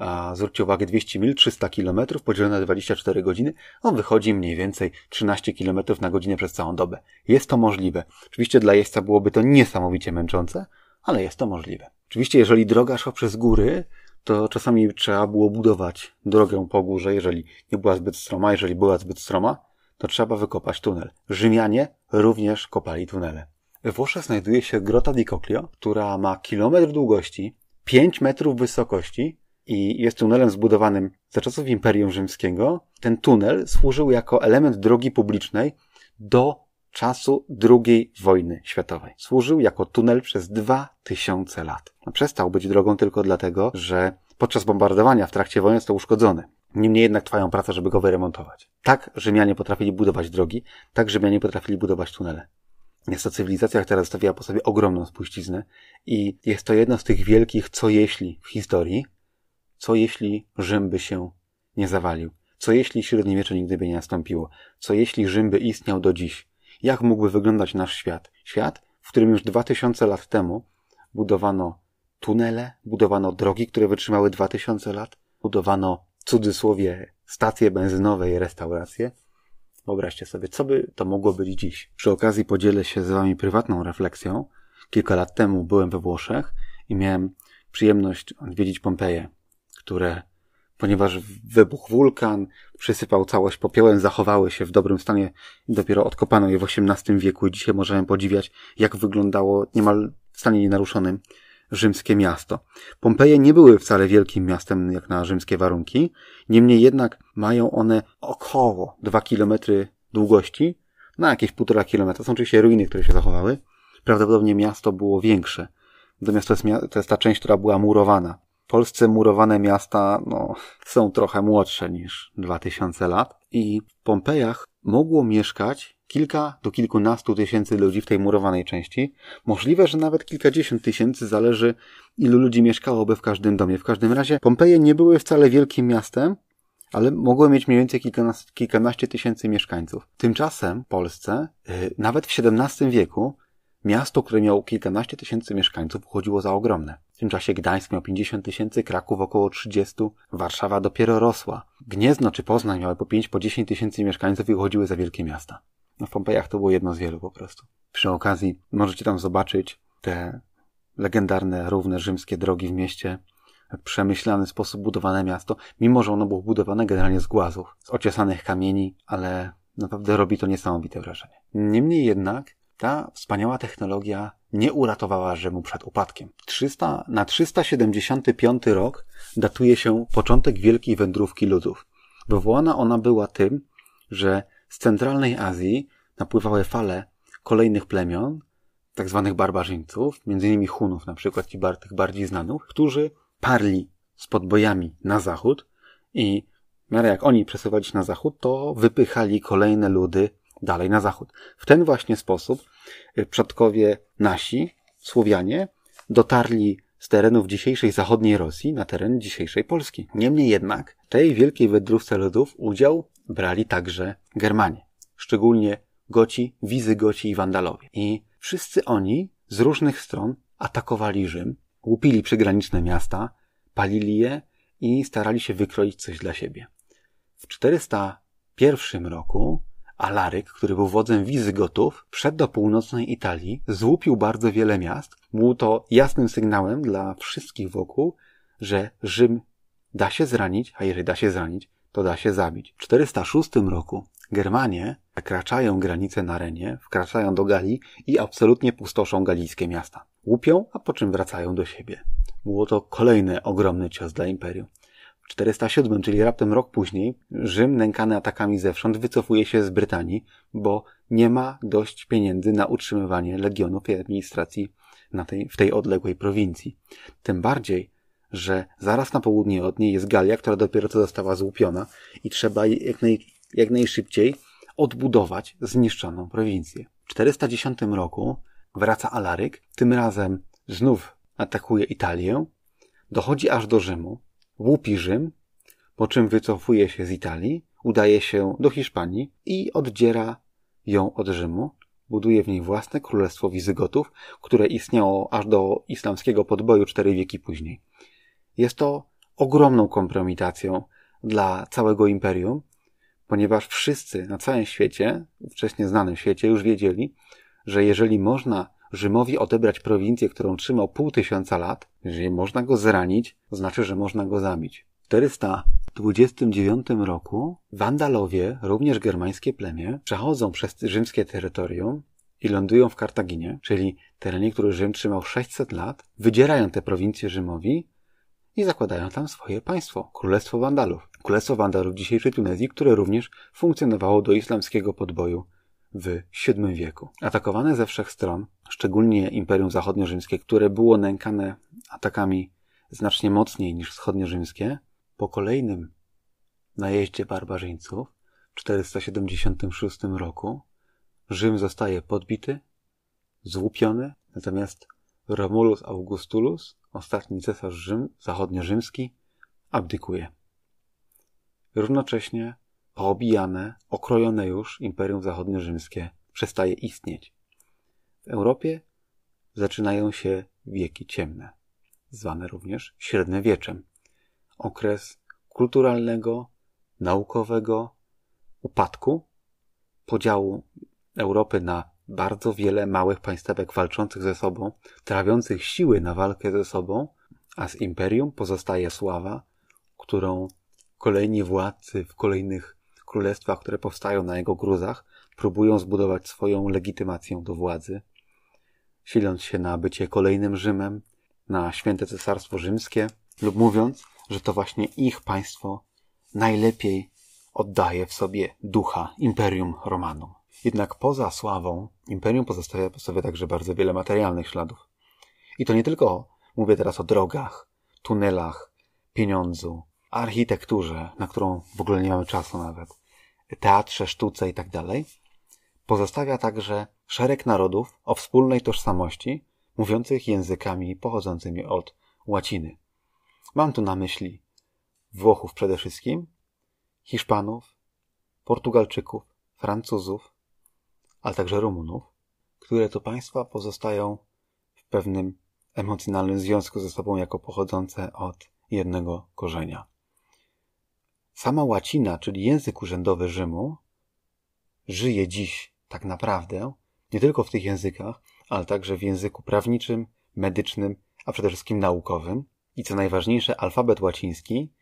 a zwróćcie uwagę, 200 mil, 300 km podzielone na 24 godziny, on wychodzi mniej więcej 13 km na godzinę przez całą dobę. Jest to możliwe. Oczywiście dla jeźdźca byłoby to niesamowicie męczące, ale jest to możliwe. Oczywiście jeżeli droga szła przez góry, to czasami trzeba było budować drogę po górze, jeżeli nie była zbyt stroma, jeżeli była zbyt stroma, to trzeba wykopać tunel. Rzymianie również kopali tunele. We Włoszech znajduje się Grota di Coclio, która ma kilometr długości, 5 metrów wysokości i jest tunelem zbudowanym za czasów Imperium Rzymskiego. Ten tunel służył jako element drogi publicznej do czasu II wojny światowej. Służył jako tunel przez 2000 lat. Przestał być drogą tylko dlatego, że podczas bombardowania w trakcie wojny został uszkodzony. Niemniej jednak trwają prace, żeby go wyremontować. Tak Rzymianie potrafili budować drogi, tak Rzymianie potrafili budować tunele. Jest to cywilizacja, która zostawiła po sobie ogromną spuściznę i jest to jedno z tych wielkich co jeśli w historii, co jeśli Rzym by się nie zawalił? Co jeśli średniowiecze nigdy by nie nastąpiło? Co jeśli Rzym by istniał do dziś? Jak mógłby wyglądać nasz świat? Świat, w którym już dwa tysiące lat temu budowano tunele, budowano drogi, które wytrzymały dwa tysiące lat, budowano w cudzysłowie stacje benzynowe i restauracje. Wyobraźcie sobie, co by to mogło być dziś. Przy okazji podzielę się z wami prywatną refleksją. Kilka lat temu byłem we Włoszech i miałem przyjemność odwiedzić Pompeję które, ponieważ wybuchł wulkan, przysypał całość popiołem, zachowały się w dobrym stanie. Dopiero odkopano je w XVIII wieku i dzisiaj możemy podziwiać, jak wyglądało niemal w stanie nienaruszonym rzymskie miasto. Pompeje nie były wcale wielkim miastem jak na rzymskie warunki, niemniej jednak mają one około 2 kilometry długości, na jakieś półtora kilometra. Są oczywiście ruiny, które się zachowały. Prawdopodobnie miasto było większe. Natomiast to jest, to jest ta część, która była murowana polsce murowane miasta no, są trochę młodsze niż 2000 lat i w Pompejach mogło mieszkać kilka do kilkunastu tysięcy ludzi w tej murowanej części. Możliwe, że nawet kilkadziesiąt tysięcy, zależy ilu ludzi mieszkałoby w każdym domie. W każdym razie Pompeje nie były wcale wielkim miastem, ale mogły mieć mniej więcej kilkanaście, kilkanaście tysięcy mieszkańców. Tymczasem w Polsce, yy, nawet w XVII wieku, miasto, które miało kilkanaście tysięcy mieszkańców, uchodziło za ogromne. W tym czasie Gdańsk miał 50 tysięcy, Kraków około 30, Warszawa dopiero rosła. Gniezno czy Poznań miały po 5, po 10 tysięcy mieszkańców i uchodziły za wielkie miasta. No w Pompejach to było jedno z wielu po prostu. Przy okazji możecie tam zobaczyć te legendarne, równe rzymskie drogi w mieście, przemyślany sposób budowane miasto, mimo że ono było budowane generalnie z głazów, z ociesanych kamieni, ale naprawdę robi to niesamowite wrażenie. Niemniej jednak ta wspaniała technologia nie uratowała Rzymu przed upadkiem. 300, na 375 rok datuje się początek wielkiej wędrówki ludów. Wywołana ona była tym, że z centralnej Azji napływały fale kolejnych plemion, tak zwanych barbarzyńców, innymi Hunów, na przykład bar, tych bardziej znanych, którzy parli z podbojami na zachód i w miarę jak oni przesuwali się na zachód, to wypychali kolejne ludy dalej na zachód. W ten właśnie sposób y, przodkowie nasi, Słowianie, dotarli z terenów dzisiejszej zachodniej Rosji na teren dzisiejszej Polski. Niemniej jednak tej wielkiej wędrówce ludów udział brali także Germanie, szczególnie Goci, Wizygoci i Wandalowie. I wszyscy oni z różnych stron atakowali Rzym, łupili przygraniczne miasta, palili je i starali się wykroić coś dla siebie. W 401 roku Alaryk, który był wodzem Wizygotów, wszedł do północnej Italii, złupił bardzo wiele miast. Było to jasnym sygnałem dla wszystkich wokół, że Rzym da się zranić, a jeżeli da się zranić, to da się zabić. W 406 roku Germanie przekraczają granicę na Renie, wkraczają do Galii i absolutnie pustoszą galijskie miasta. Łupią, a po czym wracają do siebie. Było to kolejny ogromny cios dla imperium. 407, czyli raptem rok później, Rzym, nękany atakami zewsząd, wycofuje się z Brytanii, bo nie ma dość pieniędzy na utrzymywanie legionów i administracji na tej, w tej odległej prowincji. Tym bardziej, że zaraz na południe od niej jest Galia, która dopiero co została złupiona i trzeba jak, naj, jak najszybciej odbudować zniszczoną prowincję. W 410 roku wraca Alaryk, tym razem znów atakuje Italię, dochodzi aż do Rzymu, łupi Rzym, po czym wycofuje się z Italii, udaje się do Hiszpanii i oddziera ją od Rzymu, buduje w niej własne królestwo Wizygotów, które istniało aż do islamskiego podboju cztery wieki później. Jest to ogromną kompromitacją dla całego imperium, ponieważ wszyscy na całym świecie, wcześniej znanym świecie, już wiedzieli, że jeżeli można Rzymowi odebrać prowincję, którą trzymał pół tysiąca lat, jeżeli można go zranić, to znaczy, że można go zabić. W 429 roku Wandalowie, również germańskie plemię, przechodzą przez rzymskie terytorium i lądują w Kartaginie, czyli terenie, który Rzym trzymał 600 lat, wydzierają te prowincje Rzymowi i zakładają tam swoje państwo, Królestwo Wandalów. Królestwo Wandalów dzisiejszej Tunezji, które również funkcjonowało do islamskiego podboju w VII wieku. Atakowane ze wszech stron, szczególnie Imperium Zachodnio-Rzymskie, które było nękane atakami znacznie mocniej niż wschodnio-rzymskie, po kolejnym najeździe barbarzyńców w 476 roku Rzym zostaje podbity, złupiony, natomiast Romulus Augustulus, ostatni cesarz Rzym, zachodnio-rzymski, abdykuje. Równocześnie poobijane, okrojone już Imperium Zachodnio-Rzymskie przestaje istnieć. W Europie zaczynają się wieki ciemne, zwane również średniowieczem. Okres kulturalnego, naukowego upadku, podziału Europy na bardzo wiele małych państwek walczących ze sobą, trawiących siły na walkę ze sobą, a z imperium pozostaje sława, którą kolejni władcy w kolejnych królestwach, które powstają na jego gruzach, próbują zbudować swoją legitymację do władzy, siląc się na bycie kolejnym Rzymem, na święte cesarstwo rzymskie, lub mówiąc, że to właśnie ich państwo najlepiej oddaje w sobie ducha Imperium Romanum. Jednak poza sławą, Imperium pozostawia po sobie także bardzo wiele materialnych śladów. I to nie tylko mówię teraz o drogach, tunelach, pieniądzu, architekturze, na którą w ogóle nie mamy czasu nawet, teatrze, sztuce i tak pozostawia także szereg narodów o wspólnej tożsamości, mówiących językami pochodzącymi od łaciny. Mam tu na myśli Włochów przede wszystkim, Hiszpanów, Portugalczyków, Francuzów, ale także Rumunów, które to państwa pozostają w pewnym emocjonalnym związku ze sobą jako pochodzące od jednego korzenia. Sama łacina, czyli język urzędowy Rzymu, żyje dziś tak naprawdę nie tylko w tych językach, ale także w języku prawniczym, medycznym, a przede wszystkim naukowym. I co najważniejsze, alfabet łaciński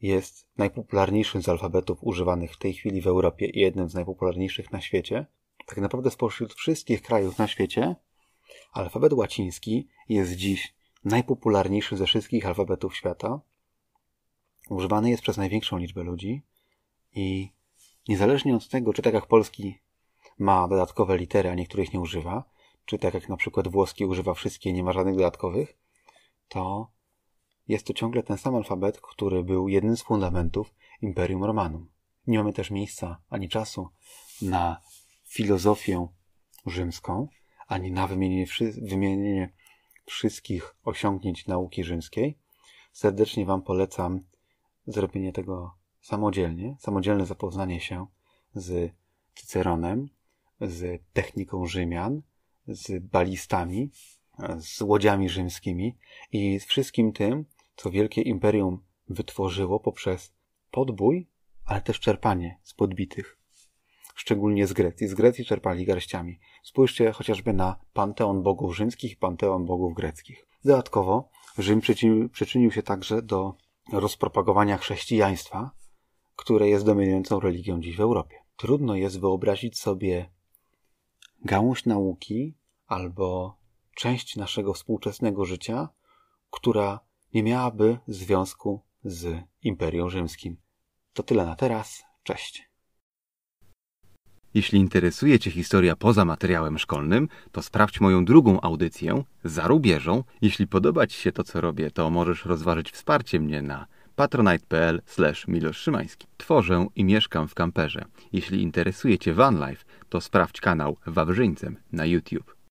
jest najpopularniejszym z alfabetów używanych w tej chwili w Europie i jednym z najpopularniejszych na świecie. Tak naprawdę spośród wszystkich krajów na świecie alfabet łaciński jest dziś najpopularniejszy ze wszystkich alfabetów świata. Używany jest przez największą liczbę ludzi i niezależnie od tego, czy tak jak polski ma dodatkowe litery, a niektórych nie używa, czy tak jak na przykład włoski używa wszystkie, nie ma żadnych dodatkowych, to jest to ciągle ten sam alfabet, który był jednym z fundamentów Imperium Romanum. Nie mamy też miejsca ani czasu na filozofię rzymską, ani na wymienienie, wymienienie wszystkich osiągnięć nauki rzymskiej. Serdecznie Wam polecam zrobienie tego samodzielnie, samodzielne zapoznanie się z Cyceronem, z techniką Rzymian, z balistami, z łodziami rzymskimi i z wszystkim tym, co wielkie imperium wytworzyło poprzez podbój, ale też czerpanie z podbitych. Szczególnie z Grecji. Z Grecji czerpali garściami. Spójrzcie chociażby na panteon bogów rzymskich i panteon bogów greckich. Dodatkowo Rzym przyczynił, przyczynił się także do rozpropagowania chrześcijaństwa, które jest dominującą religią dziś w Europie. Trudno jest wyobrazić sobie gałąź nauki albo część naszego współczesnego życia, która nie miałaby związku z Imperium Rzymskim. To tyle na teraz. Cześć. Jeśli interesuje Cię historia poza materiałem szkolnym, to sprawdź moją drugą audycję za rubieżą. Jeśli podoba Ci się to, co robię, to możesz rozważyć wsparcie mnie na patronite.pl Milosz Szymański. Tworzę i mieszkam w kamperze. Jeśli interesuje Cię van life, to sprawdź kanał Wawrzyńcem na YouTube.